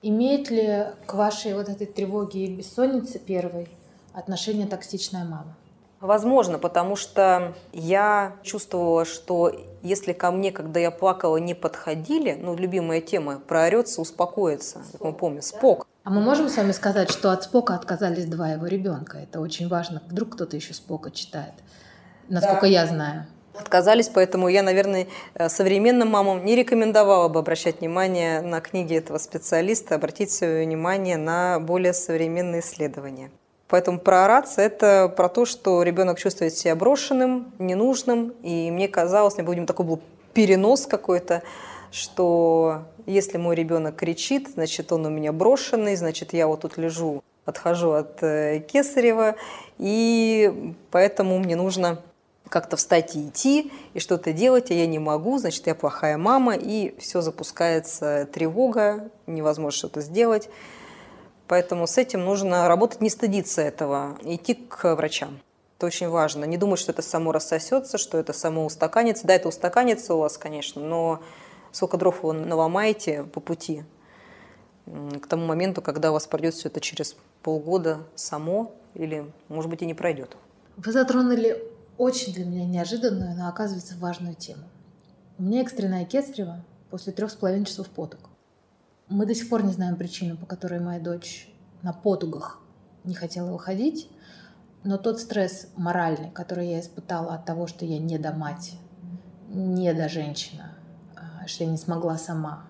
Имеет ли к вашей вот этой тревоге и бессоннице первой отношение токсичная мама? Возможно, потому что я чувствовала, что если ко мне, когда я плакала, не подходили, ну, любимая тема, проорется, успокоится, как мы помним, спок. А мы можем с вами сказать, что от Спока отказались два его ребенка? Это очень важно. Вдруг кто-то еще Спока читает, насколько да. я знаю. Отказались, поэтому я, наверное, э, современным мамам не рекомендовала бы обращать внимание на книги этого специалиста, обратить свое внимание на более современные исследования. Поэтому проораться – это про то, что ребенок чувствует себя брошенным, ненужным. И мне казалось, мне будем такой был перенос какой-то, что если мой ребенок кричит, значит, он у меня брошенный, значит, я вот тут лежу, отхожу от э, Кесарева, и поэтому мне нужно как-то встать и идти, и что-то делать, а я не могу, значит, я плохая мама, и все запускается тревога, невозможно что-то сделать. Поэтому с этим нужно работать, не стыдиться этого, идти к врачам. Это очень важно. Не думать, что это само рассосется, что это само устаканится. Да, это устаканится у вас, конечно, но сколько дров вы наломаете по пути к тому моменту, когда у вас пройдет все это через полгода само или, может быть, и не пройдет. Вы затронули очень для меня неожиданную, но оказывается важную тему. У меня экстренная кесарева, после трех с половиной часов потуг. Мы до сих пор не знаем причину, по которой моя дочь на потугах не хотела выходить, но тот стресс моральный, который я испытала от того, что я не до мать, не до женщина, а, что я не смогла сама,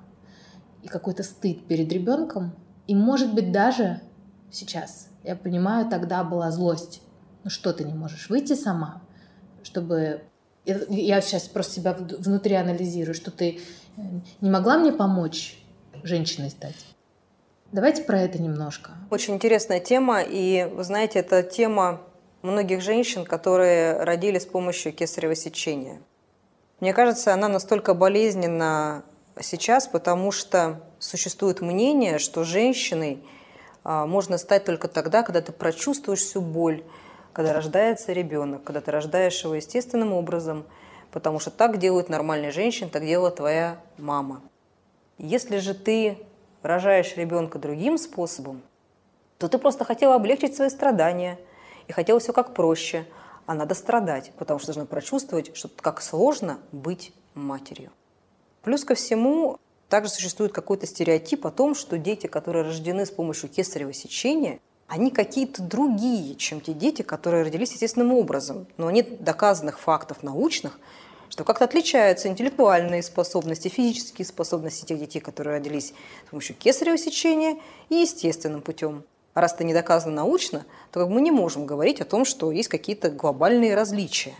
и какой-то стыд перед ребенком, и может быть даже сейчас, я понимаю, тогда была злость. Ну что ты не можешь выйти сама, чтобы... Я сейчас просто себя внутри анализирую, что ты э, не могла мне помочь женщиной стать. Давайте про это немножко. Очень интересная тема, и вы знаете, это тема многих женщин, которые родили с помощью кесарево сечения. Мне кажется, она настолько болезненна сейчас, потому что существует мнение, что женщиной а, можно стать только тогда, когда ты прочувствуешь всю боль, когда рождается ребенок, когда ты рождаешь его естественным образом, потому что так делают нормальные женщины, так делала твоя мама. Если же ты рожаешь ребенка другим способом, то ты просто хотела облегчить свои страдания и хотела все как проще, а надо страдать, потому что должна прочувствовать, что как сложно быть матерью. Плюс ко всему, также существует какой-то стереотип о том, что дети, которые рождены с помощью кесарево сечения, они какие-то другие, чем те дети, которые родились естественным образом. Но нет доказанных фактов научных, что как-то отличаются интеллектуальные способности, физические способности тех детей, которые родились с помощью кесарево сечения и естественным путем. А раз это не доказано научно, то как мы не можем говорить о том, что есть какие-то глобальные различия.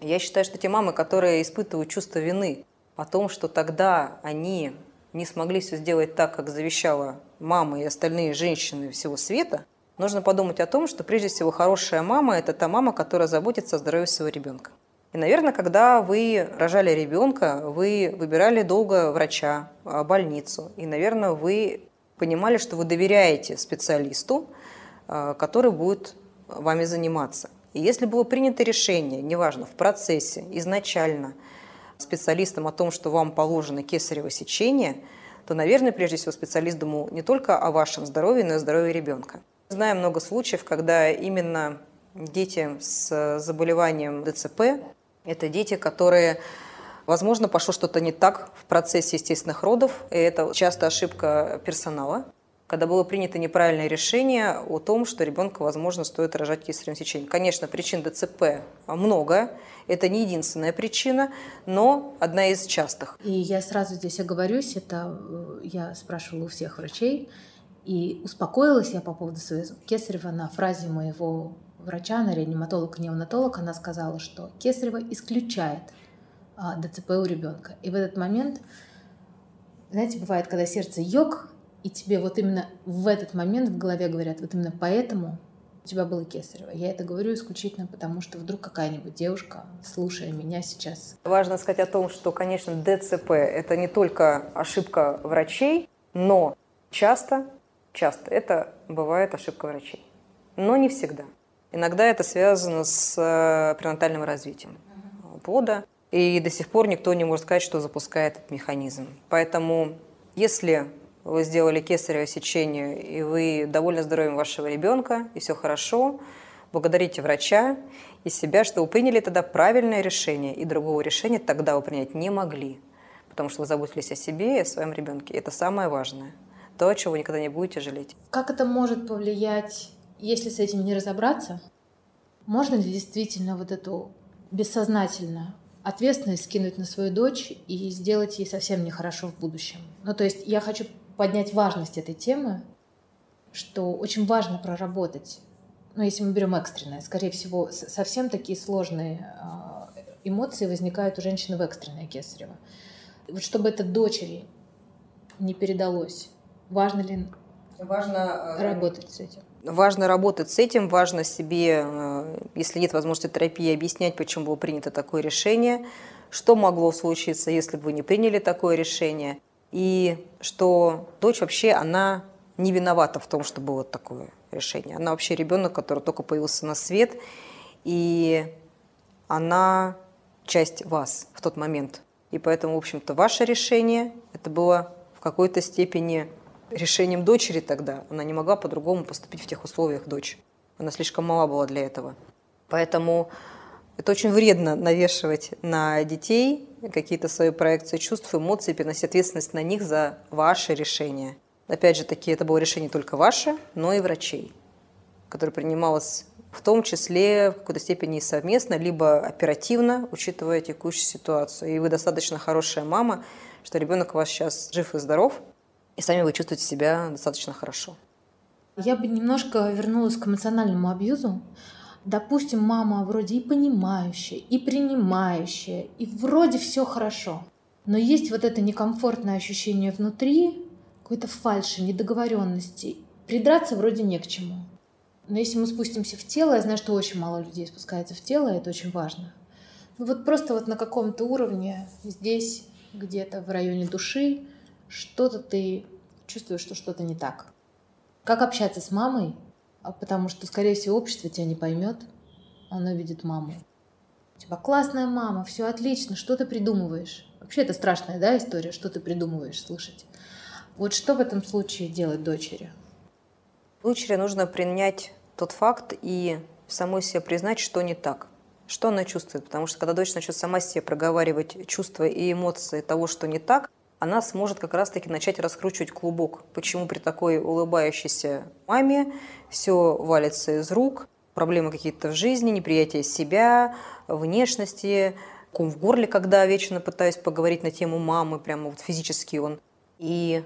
Я считаю, что те мамы, которые испытывают чувство вины о том, что тогда они не смогли все сделать так, как завещала мама и остальные женщины всего света, нужно подумать о том, что прежде всего хорошая мама – это та мама, которая заботится о здоровье своего ребенка. И, наверное, когда вы рожали ребенка, вы выбирали долго врача, а, больницу. И, наверное, вы понимали, что вы доверяете специалисту, а, который будет вами заниматься. И если было принято решение, неважно, в процессе, изначально, специалистом о том, что вам положено кесарево сечение, то, наверное, прежде всего специалист думал не только о вашем здоровье, но и о здоровье ребенка. Знаю много случаев, когда именно дети с заболеванием ДЦП это дети, которые Возможно, пошло что-то не так в процессе естественных родов, и это часто ошибка персонала, когда было принято неправильное решение о том, что ребенка, возможно, стоит рожать кесаревым сечением. Конечно, причин ДЦП много, это не единственная причина, но одна из частых. И я сразу здесь оговорюсь, это э, я спрашивала у всех врачей, и успокоилась я по поводу своего кесарева на фразе моего врача, она реаниматолог-неонатолог, она сказала, что Кесарева исключает а, ДЦП у ребенка. И в этот момент, знаете, бывает, когда сердце йог, и тебе вот именно в этот момент в голове говорят, вот именно поэтому у тебя было кесарево. Я это говорю исключительно потому, что вдруг какая-нибудь девушка, слушая меня сейчас... Важно сказать о том, что, конечно, ДЦП – это не только ошибка врачей, но часто, часто это бывает ошибка врачей. Но не всегда. Иногда это связано с э, пренатальным развитием плода, и до сих пор никто не может сказать, что запускает этот механизм. Поэтому, если вы сделали кесарево сечение, и вы довольны здоровьем вашего ребенка, и все хорошо, благодарите врача и себя, что вы приняли тогда правильное решение, и другого решения тогда вы принять не могли, потому что вы заботились о себе и о своем ребенке. Это самое важное. То, чего вы никогда не будете жалеть. Как это может повлиять если с этим не разобраться, можно ли действительно вот эту бессознательно ответственность скинуть на свою дочь и сделать ей совсем нехорошо в будущем? Ну, то есть я хочу поднять важность этой темы, что очень важно проработать. Ну, если мы берем экстренное, скорее всего, совсем такие сложные а, эмоции возникают у женщины в экстренное кесарево. Вот чтобы это дочери не передалось, важно ли важно э, работать с этим? Важно работать с этим, важно себе, э, если нет возможности терапии, объяснять, почему было принято такое решение, что могло случиться, если бы вы не приняли такое решение, и что дочь вообще, она не виновата в том, что было такое решение. Она вообще ребенок, который только появился на свет, и она часть вас в тот момент. И поэтому, в общем-то, ваше решение, это было в какой-то степени решением дочери тогда. Она не могла по-другому поступить в тех условиях дочь. Она слишком мала была для этого. Поэтому это очень вредно навешивать на детей какие-то свои проекции чувств, эмоций, переносить ответственность на них за ваши решения. Опять же таки, это было решение только ваше, но и врачей, которое принималось в том числе в какой-то степени совместно, либо оперативно, учитывая текущую ситуацию. И вы достаточно хорошая мама, что ребенок у вас сейчас жив и здоров, и сами вы чувствуете себя достаточно хорошо. Я бы немножко вернулась к эмоциональному абьюзу. Допустим, мама вроде и понимающая, и принимающая, и вроде все хорошо. Но есть вот это некомфортное ощущение внутри, какой-то фальши, недоговоренности. Придраться вроде не к чему. Но если мы спустимся в тело, я знаю, что очень мало людей спускается в тело, это очень важно. Ну вот просто вот на каком-то уровне здесь, где-то в районе души, что-то ты чувствуешь, что что-то не так. Как общаться с мамой? А потому что, скорее всего, общество тебя не поймет. Оно видит маму. Тебя классная мама, все отлично, что ты придумываешь? Вообще это страшная, да, история, что ты придумываешь слушать. Вот что в этом случае делать дочери? Дочери нужно принять тот факт и самой себе признать, что не так. Что она чувствует? Потому что когда дочь начнет сама себе проговаривать чувства и эмоции того, что не так, она сможет как раз-таки начать раскручивать клубок. Почему при такой улыбающейся маме все валится из рук, проблемы какие-то в жизни, неприятие себя, внешности, ком в горле, когда вечно пытаюсь поговорить на тему мамы, прямо вот физически он. И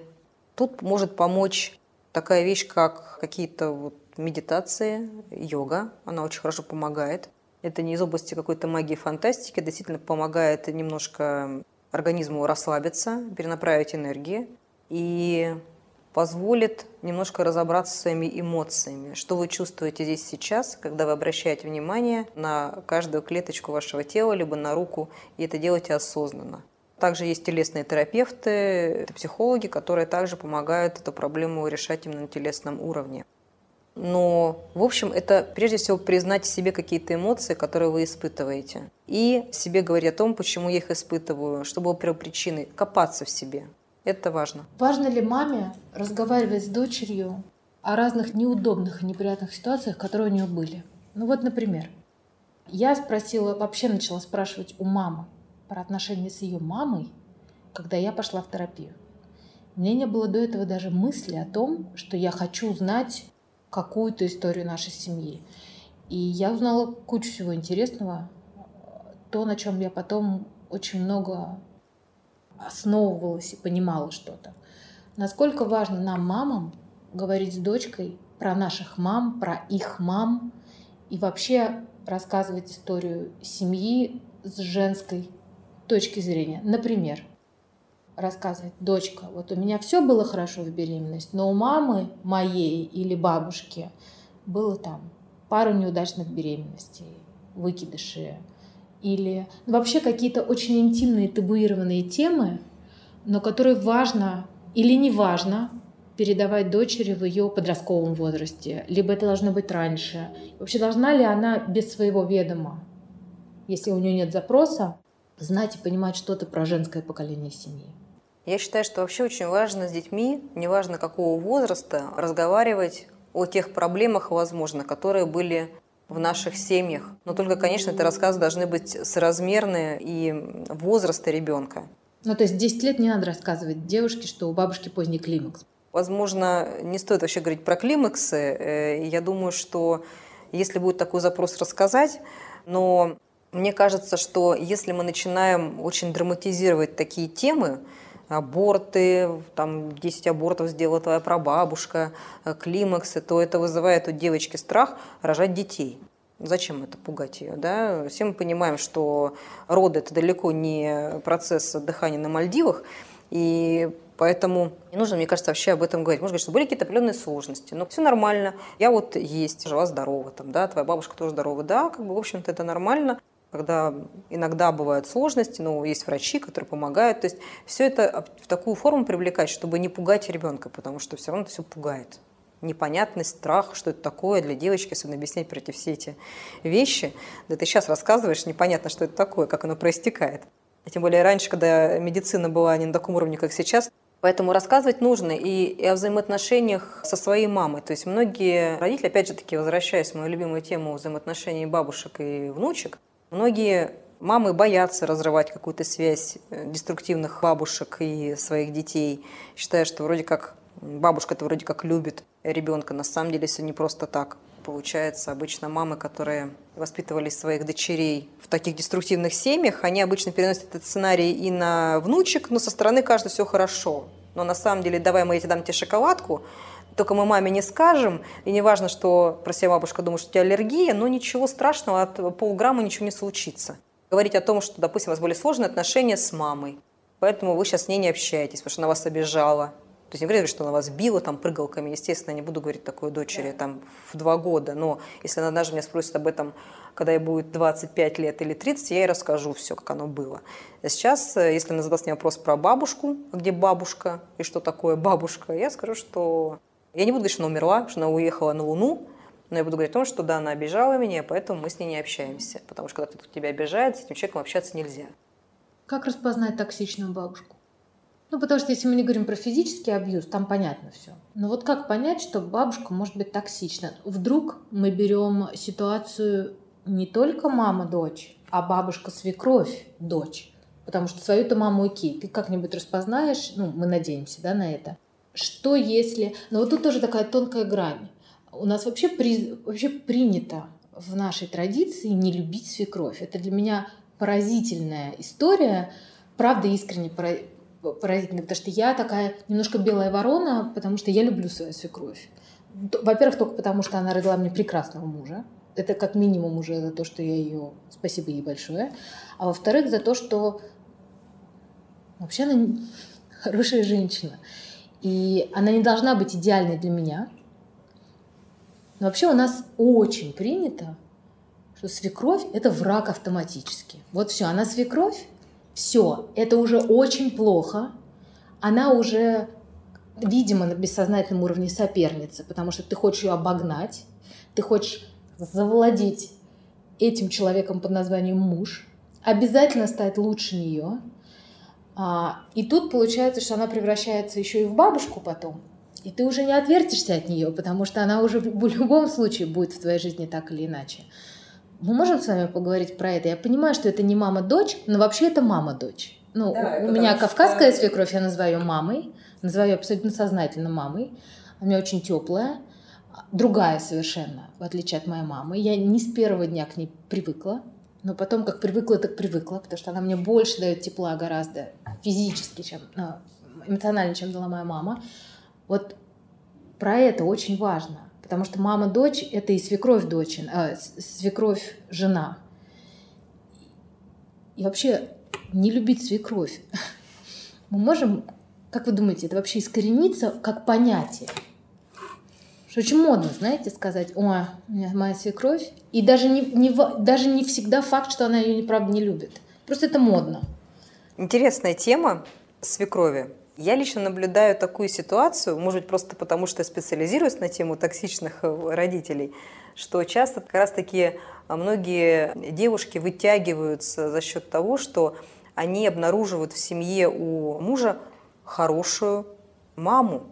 тут может помочь такая вещь, как какие-то вот медитации, йога. Она очень хорошо помогает. Это не из области какой-то магии фантастики, действительно помогает немножко организму расслабиться, перенаправить энергии и позволит немножко разобраться с своими эмоциями. Что вы чувствуете здесь сейчас, когда вы обращаете внимание на каждую клеточку вашего тела, либо на руку, и это делаете осознанно. Также есть телесные терапевты, это психологи, которые также помогают эту проблему решать именно на телесном уровне. Но, в общем, это прежде всего признать себе какие-то эмоции, которые вы испытываете. И себе говорить о том, почему я их испытываю, что было первопричиной, копаться в себе. Это важно. Важно ли маме разговаривать с дочерью о разных неудобных и неприятных ситуациях, которые у нее были? Ну вот, например, я спросила, вообще начала спрашивать у мамы про отношения с ее мамой, когда я пошла в терапию. У меня не было до этого даже мысли о том, что я хочу знать какую-то историю нашей семьи. И я узнала кучу всего интересного, то, на чем я потом очень много основывалась и понимала что-то. Насколько важно нам, мамам, говорить с дочкой про наших мам, про их мам и вообще рассказывать историю семьи с женской точки зрения. Например, рассказывать, дочка, вот у меня все было хорошо в беременность, но у мамы моей или бабушки было там пару неудачных беременностей, выкидыши, или ну, вообще какие-то очень интимные табуированные темы, но которые важно или не важно передавать дочери в ее подростковом возрасте, либо это должно быть раньше. Вообще должна ли она без своего ведома, если у нее нет запроса, знать и понимать что-то про женское поколение семьи? Я считаю, что вообще очень важно с детьми, неважно какого возраста, разговаривать о тех проблемах, возможно, которые были в наших семьях. Но только, конечно, эти рассказы должны быть соразмерны и возраста ребенка. Ну, то есть 10 лет не надо рассказывать девушке, что у бабушки поздний климакс. Возможно, не стоит вообще говорить про климаксы. Э, я думаю, что если будет такой запрос рассказать, но мне кажется, что если мы начинаем очень драматизировать такие темы, аборты, там 10 абортов сделала твоя прабабушка, э, климаксы, то это вызывает у девочки страх рожать детей. Зачем это пугать ее? Да? Все мы понимаем, что роды – это далеко не процесс дыхания на Мальдивах, и Поэтому не нужно, мне кажется, вообще об этом говорить. Можно говорить, что были какие-то определенные сложности, но все нормально. Я вот есть, жива-здорова, там, да, твоя бабушка тоже здорова. Да, как бы, в общем-то, это нормально когда иногда бывают сложности, но есть врачи, которые помогают. То есть все это в такую форму привлекать, чтобы не пугать ребенка, потому что все равно это все пугает. Непонятность, страх, что это такое для девочки, особенно объяснять про эти все эти вещи. Да ты сейчас рассказываешь, непонятно, что это такое, как оно проистекает. А тем более раньше, когда медицина была не на таком уровне, как сейчас, Поэтому рассказывать нужно и, и о взаимоотношениях со своей мамой. То есть многие родители, опять же таки, возвращаясь в мою любимую тему взаимоотношений бабушек и внучек, Многие Мамы боятся разрывать какую-то связь э, деструктивных бабушек и своих детей, считая, что вроде как бабушка-то вроде как любит ребенка. На самом деле все не просто так. Получается, обычно мамы, которые воспитывали своих дочерей в таких деструктивных семьях, они обычно переносят этот сценарий и на внучек, но со стороны кажется все хорошо. Но на самом деле, давай мы я тебе дам тебе шоколадку, только мы маме не скажем, и не важно, что про себя бабушка думает, что у тебя аллергия, но ничего страшного, от полграмма ничего не случится говорить о том, что, допустим, у вас были сложные отношения с мамой, поэтому вы сейчас с ней не общаетесь, потому что она вас обижала. То есть не говорит, что она вас била там прыгалками. Естественно, не буду говорить такой дочери там в два года. Но если она даже меня спросит об этом, когда ей будет 25 лет или 30, я ей расскажу все, как оно было. А сейчас, э, если она задаст мне вопрос про бабушку, где бабушка и что такое бабушка, я скажу, что я не буду говорить, что она умерла, что она уехала на Луну, но я буду говорить о том, что да, она обижала меня, поэтому мы с ней не общаемся. Потому что когда кто-то тебя обижает, с этим человеком общаться нельзя. Как распознать токсичную бабушку? Ну, потому что если мы не говорим про физический абьюз, там понятно все. Но вот как понять, что бабушка может быть токсична? Вдруг мы берем ситуацию не только мама-дочь, а бабушка-свекровь дочь. Потому что свою-то маму окей, ты как-нибудь распознаешь, ну, мы надеемся, да, на это. Что если... Но вот тут тоже такая тонкая грань. У нас вообще, при, вообще принято в нашей традиции не любить свекровь. Это для меня поразительная история, правда искренне поразительная, потому что я такая немножко белая ворона, потому что я люблю свою свекровь. Во-первых, только потому, что она родила мне прекрасного мужа. Это как минимум уже за то, что я ее... Спасибо ей большое. А во-вторых, за то, что вообще она хорошая женщина. И она не должна быть идеальной для меня. Но вообще у нас очень принято, что свекровь – это враг автоматически. Вот все, она свекровь, все, это уже очень плохо. Она уже, видимо, на бессознательном уровне соперница, потому что ты хочешь ее обогнать, ты хочешь завладеть этим человеком под названием муж, обязательно стать лучше нее. А, и тут получается, что она превращается еще и в бабушку потом. И ты уже не отвертишься от нее, потому что она уже в любом случае будет в твоей жизни так или иначе. Мы можем с вами поговорить про это? Я понимаю, что это не мама-дочь, но вообще это мама-дочь. Ну, да, у меня кавказская что... свекровь, я называю ее мамой, называю ее абсолютно сознательно мамой. Она очень теплая, другая совершенно, в отличие от моей мамы. Я не с первого дня к ней привыкла, но потом как привыкла, так привыкла, потому что она мне больше дает тепла гораздо физически, чем ну, эмоционально, чем дала моя мама. Вот про это очень важно, потому что мама-дочь – это и свекровь-дочь, э, свекровь-жена. И вообще не любить свекровь. Мы можем, как вы думаете, это вообще искорениться как понятие? Что очень модно, знаете, сказать, о, у меня моя свекровь. И даже не, не, даже не всегда факт, что она ее, неправда, не любит. Просто это модно. Интересная тема свекрови. Я лично наблюдаю такую ситуацию, может быть, просто потому, что специализируюсь на тему токсичных э, родителей, что часто как раз-таки а, многие девушки вытягиваются за счет того, что они обнаруживают в семье у мужа хорошую маму.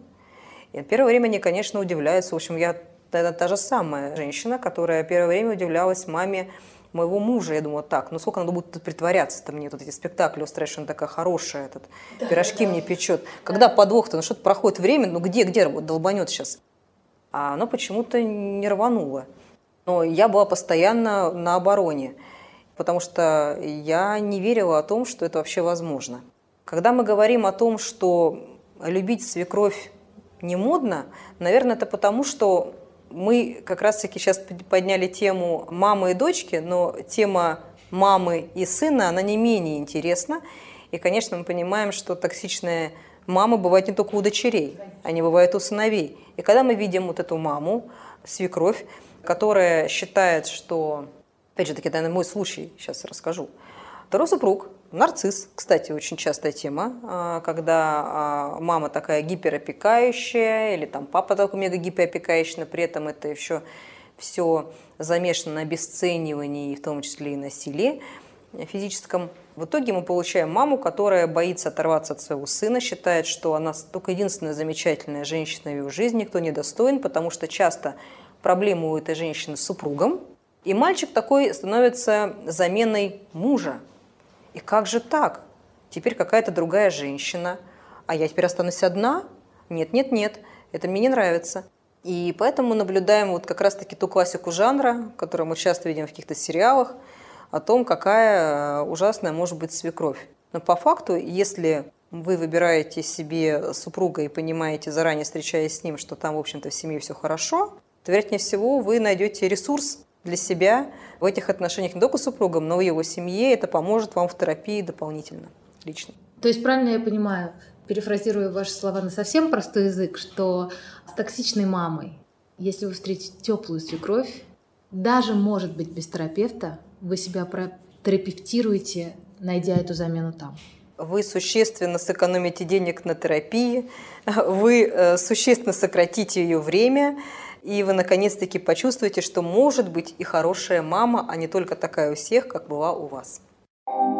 И первое время они, конечно, удивляются. В общем, я та, та же самая женщина, которая первое время удивлялась маме моего мужа. Я думала, так, ну сколько надо будет тут притворяться-то мне, тут эти спектакли устраивать, что она такая хорошая, этот, да, пирожки да. мне печет. Когда подвох-то, ну что-то проходит время, ну где, где долбанет сейчас? А оно почему-то не рвануло. Но я была постоянно на обороне, потому что я не верила о том, что это вообще возможно. Когда мы говорим о том, что любить свекровь не модно, наверное, это потому, что мы как раз-таки сейчас подняли тему мамы и дочки, но тема мамы и сына, она не менее интересна. И, конечно, мы понимаем, что токсичная мама бывает не только у дочерей, они бывают у сыновей. И когда мы видим вот эту маму, свекровь, которая считает, что, опять же таки, это мой случай, сейчас расскажу, второй супруг Нарцисс, кстати, очень частая тема, а, когда а, мама такая гиперопекающая или там папа такой мега гиперопекающий, но при этом это еще все замешано на обесценивании, в том числе и насилии физическом. В итоге мы получаем маму, которая боится оторваться от своего сына, считает, что она только единственная замечательная женщина в его жизни, никто не достоин, потому что часто проблемы у этой женщины с супругом, И мальчик такой становится заменой мужа. И как же так? Теперь какая-то другая женщина, а я теперь останусь одна? Нет, нет, нет, это мне не нравится. И поэтому наблюдаем вот как раз-таки ту классику жанра, которую мы часто видим в каких-то сериалах, о том, какая ужасная может быть свекровь. Но по факту, если вы выбираете себе супруга и понимаете, заранее встречаясь с ним, что там, в общем-то, в семье все хорошо, то, вероятнее всего, вы найдете ресурс для себя в этих отношениях не только с супругом, но и его семье. Это поможет вам в терапии дополнительно, лично. То есть правильно я понимаю, перефразируя ваши слова на совсем простой язык, что с токсичной мамой, если вы встретите теплую свекровь, даже, может быть, без терапевта, вы себя протерапевтируете, найдя эту замену там вы существенно сэкономите денег на терапии, вы э, существенно сократите ее время, и вы наконец-таки почувствуете, что может быть и хорошая мама, а не только такая у всех, как была у вас. thank you